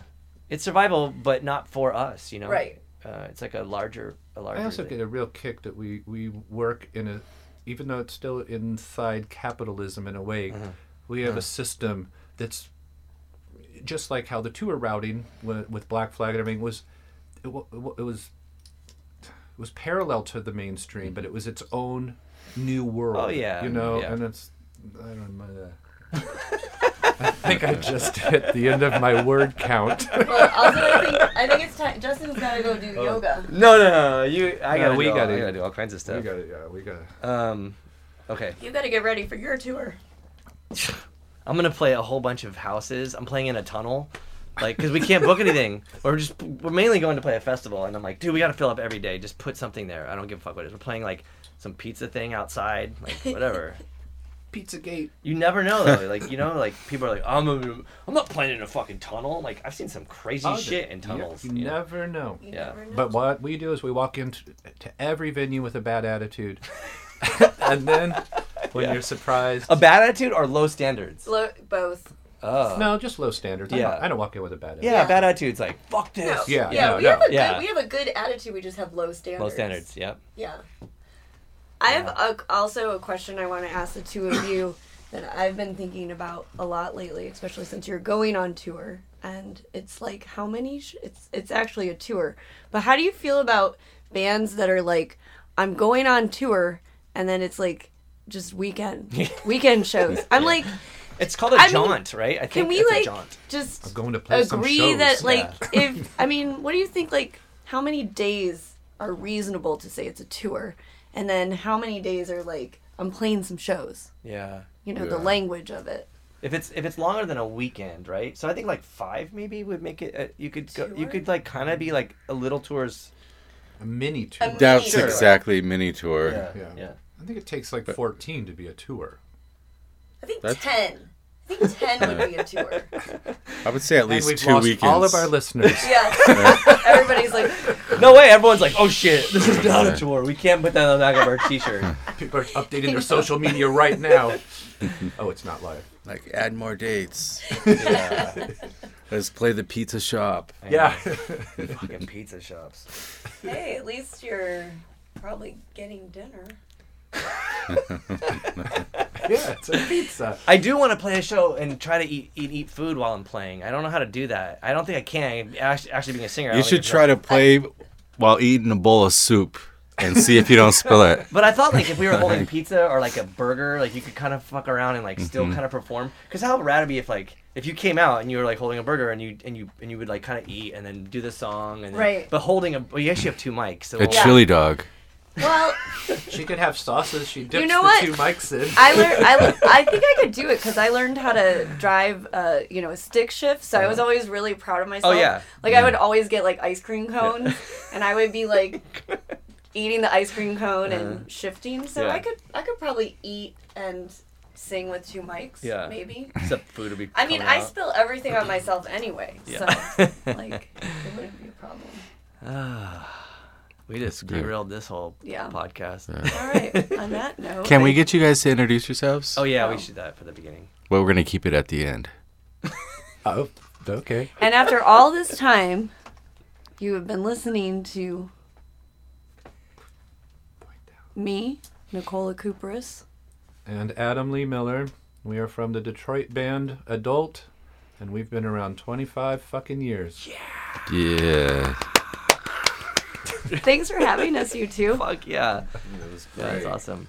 [SPEAKER 2] it's survival, but not for us. You know,
[SPEAKER 4] Right.
[SPEAKER 2] Uh, it's like a larger, a larger.
[SPEAKER 1] I also
[SPEAKER 2] thing.
[SPEAKER 1] get a real kick that we we work in a, even though it's still inside capitalism in a way,
[SPEAKER 2] Uh-huh.
[SPEAKER 1] we have a system that's just like how the tour routing with, with Black Flag and everything was, it, wa- it wa- it was, it was parallel to the mainstream, but it was its own new world.
[SPEAKER 2] Oh, yeah,
[SPEAKER 1] you know,
[SPEAKER 2] yeah.
[SPEAKER 1] and it's I don't know. uh, I think I just hit the end of my word count.
[SPEAKER 4] Well, also, I think I think it's time. Justin's gotta go do yoga.
[SPEAKER 2] No, no, no. You, I
[SPEAKER 1] No,
[SPEAKER 2] gotta.
[SPEAKER 1] we
[SPEAKER 2] do all,
[SPEAKER 1] gotta-
[SPEAKER 2] I gotta do all kinds of stuff.
[SPEAKER 1] we
[SPEAKER 2] stuff.
[SPEAKER 1] got it. Yeah, we got it.
[SPEAKER 2] Um, okay.
[SPEAKER 4] You gotta get ready for your tour.
[SPEAKER 2] I'm gonna play a whole bunch of houses. I'm playing in a tunnel, like because we can't book anything. We're just we're mainly going to play a festival, and I'm like, dude, we gotta fill up every day. Just put something there. I don't give a fuck what it is. We're playing like some pizza thing outside, like whatever.
[SPEAKER 1] Pizzagate.
[SPEAKER 2] You never know though. Like you know, like people are like, I'm a, I'm not playing in a fucking tunnel. Like I've seen some crazy
[SPEAKER 1] Oh,
[SPEAKER 2] shit in tunnels.
[SPEAKER 1] You,
[SPEAKER 2] you know?
[SPEAKER 1] never know.
[SPEAKER 4] You
[SPEAKER 2] Yeah.
[SPEAKER 4] never know.
[SPEAKER 1] But what we do is we walk into to every venue with a bad attitude, and then when
[SPEAKER 2] Yeah.
[SPEAKER 1] you're surprised,
[SPEAKER 2] A bad attitude or low standards?
[SPEAKER 4] Lo- both.
[SPEAKER 2] Oh.
[SPEAKER 1] no, just low standards. I
[SPEAKER 2] Yeah.
[SPEAKER 1] don't, I don't walk in with a bad attitude.
[SPEAKER 2] Yeah,
[SPEAKER 4] Yeah.
[SPEAKER 2] bad attitude's like fuck this.
[SPEAKER 4] No.
[SPEAKER 1] Yeah,
[SPEAKER 4] yeah.
[SPEAKER 1] no,
[SPEAKER 4] we
[SPEAKER 1] no.
[SPEAKER 4] have a
[SPEAKER 2] Yeah.
[SPEAKER 4] good we have a good attitude. We just have low standards.
[SPEAKER 2] Low standards. Yep.
[SPEAKER 4] Yeah. I have a, also a question I want to ask the two of you that I've been thinking about a lot lately, especially since you're going on tour. And it's like, how many? Sh- it's it's actually a tour, but how do you feel about bands that are like, I'm going on tour, and then it's like just weekend weekend shows. I'm like,
[SPEAKER 2] It's called a
[SPEAKER 4] I mean,
[SPEAKER 2] jaunt, right? I think
[SPEAKER 4] can we
[SPEAKER 2] it's a
[SPEAKER 4] like
[SPEAKER 2] jaunt.
[SPEAKER 4] just
[SPEAKER 1] I'm going to play some
[SPEAKER 4] agree
[SPEAKER 1] shows.
[SPEAKER 4] that like
[SPEAKER 2] Yeah.
[SPEAKER 4] if I mean, what do you think? Like, how many days are reasonable to say it's a tour, and then how many days are like I'm playing some shows?
[SPEAKER 2] Yeah.
[SPEAKER 4] You know, the language of it.
[SPEAKER 2] If it's if it's longer than a weekend, right? So I think like five maybe would make it. Uh, you could go. You could like kind of be like a little tours.
[SPEAKER 1] a mini tour.
[SPEAKER 4] A mini
[SPEAKER 5] That's
[SPEAKER 4] tour.
[SPEAKER 5] exactly mini tour.
[SPEAKER 2] Yeah.
[SPEAKER 1] Yeah.
[SPEAKER 2] Yeah.
[SPEAKER 1] I think it takes like 14 to be a tour.
[SPEAKER 4] I think
[SPEAKER 5] That's-
[SPEAKER 4] ten. I think ten would be a tour.
[SPEAKER 5] I would say at
[SPEAKER 1] And
[SPEAKER 5] least
[SPEAKER 1] we've
[SPEAKER 5] two
[SPEAKER 1] lost
[SPEAKER 5] weekends.
[SPEAKER 1] all of our listeners.
[SPEAKER 4] Yeah. Everybody's like,
[SPEAKER 2] No way. Everyone's like, oh shit, this is not a tour. We can't put that on the back of our t-shirt.
[SPEAKER 1] People are updating their social media right now. Oh, it's not live.
[SPEAKER 5] Like add more dates.
[SPEAKER 2] yeah.
[SPEAKER 5] Let's play the pizza shop.
[SPEAKER 1] Yeah.
[SPEAKER 2] Fucking pizza shops.
[SPEAKER 4] hey, at least you're probably getting dinner.
[SPEAKER 1] yeah, it's a pizza.
[SPEAKER 2] I do want to play a show and try to eat eat eat food while I'm playing. I don't know how to do that. I don't think I can. Actually, actually being a singer,
[SPEAKER 5] You
[SPEAKER 2] don't
[SPEAKER 5] should
[SPEAKER 2] think
[SPEAKER 5] try to play while eating a bowl of soup and see if you don't spill it.
[SPEAKER 2] But I thought like if we were holding pizza or like a burger, like you could kind of fuck around and like
[SPEAKER 5] Mm-hmm.
[SPEAKER 2] still kind of perform. Because how rad would it be if like if you came out and you were like holding a burger and you and you and you would like kind of eat and then do the song and then,
[SPEAKER 4] Right.
[SPEAKER 2] But holding a well, you actually have two mics. So
[SPEAKER 5] A
[SPEAKER 2] we'll-
[SPEAKER 5] chili dog.
[SPEAKER 4] Well,
[SPEAKER 1] She could have sauces. She dips
[SPEAKER 4] know
[SPEAKER 1] the
[SPEAKER 4] what?
[SPEAKER 1] two mics in.
[SPEAKER 4] I learned. I, le- I think I could do it because I learned how to drive. Uh, you know, a stick shift. So I was always really proud of myself.
[SPEAKER 2] Oh, yeah.
[SPEAKER 4] Like I would always get like ice cream cones, and I would be like eating the ice cream cone and shifting. So
[SPEAKER 2] Uh-huh. Yeah.
[SPEAKER 4] I could I could probably eat and sing with two mics.
[SPEAKER 2] Yeah.
[SPEAKER 4] Maybe.
[SPEAKER 2] Except food would be.
[SPEAKER 4] I mean,
[SPEAKER 2] coming
[SPEAKER 4] I
[SPEAKER 2] out.
[SPEAKER 4] spill everything on myself anyway.
[SPEAKER 2] Yeah.
[SPEAKER 4] So like, it wouldn't be a problem.
[SPEAKER 2] we just
[SPEAKER 5] great.
[SPEAKER 2] derailed this whole
[SPEAKER 4] Yeah.
[SPEAKER 2] podcast.
[SPEAKER 4] All right. On that note.
[SPEAKER 5] Can we get you guys to introduce yourselves?
[SPEAKER 2] Oh yeah,
[SPEAKER 4] Oh.
[SPEAKER 2] we should do that for the beginning.
[SPEAKER 5] Well, we're gonna keep it at the end.
[SPEAKER 1] Oh, okay.
[SPEAKER 4] And after all this time, you have been listening to me, Nicola Kuperus.
[SPEAKER 1] And Adam Lee Miller. We are from the Detroit band Adult, and we've been around 25 fucking years.
[SPEAKER 5] Yeah. Yeah.
[SPEAKER 4] Thanks for having us, you two.
[SPEAKER 2] Fuck yeah. That That's awesome.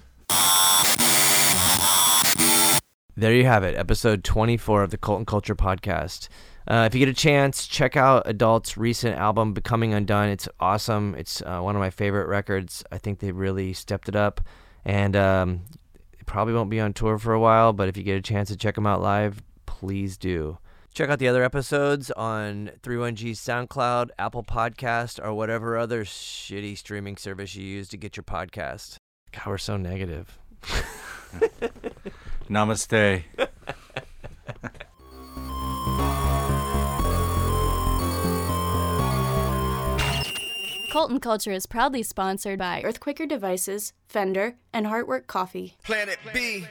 [SPEAKER 2] There you have it, episode 24 of the Cult and Culture podcast. Uh, if you get a chance, check out Adult's recent album, Becoming Undone. It's awesome. It's uh, one of my favorite records. I think they really stepped it up. And um, it probably won't be on tour for a while, but if you get a chance to check them out live, please do. Check out the other episodes on 31G's SoundCloud, Apple Podcast, or whatever other shitty streaming service you use to get your podcast. God, we're so negative.
[SPEAKER 5] Namaste.
[SPEAKER 3] Cult and Culture is proudly sponsored by Earthquaker Devices, Fender, and Heartwork Coffee.
[SPEAKER 7] Planet B.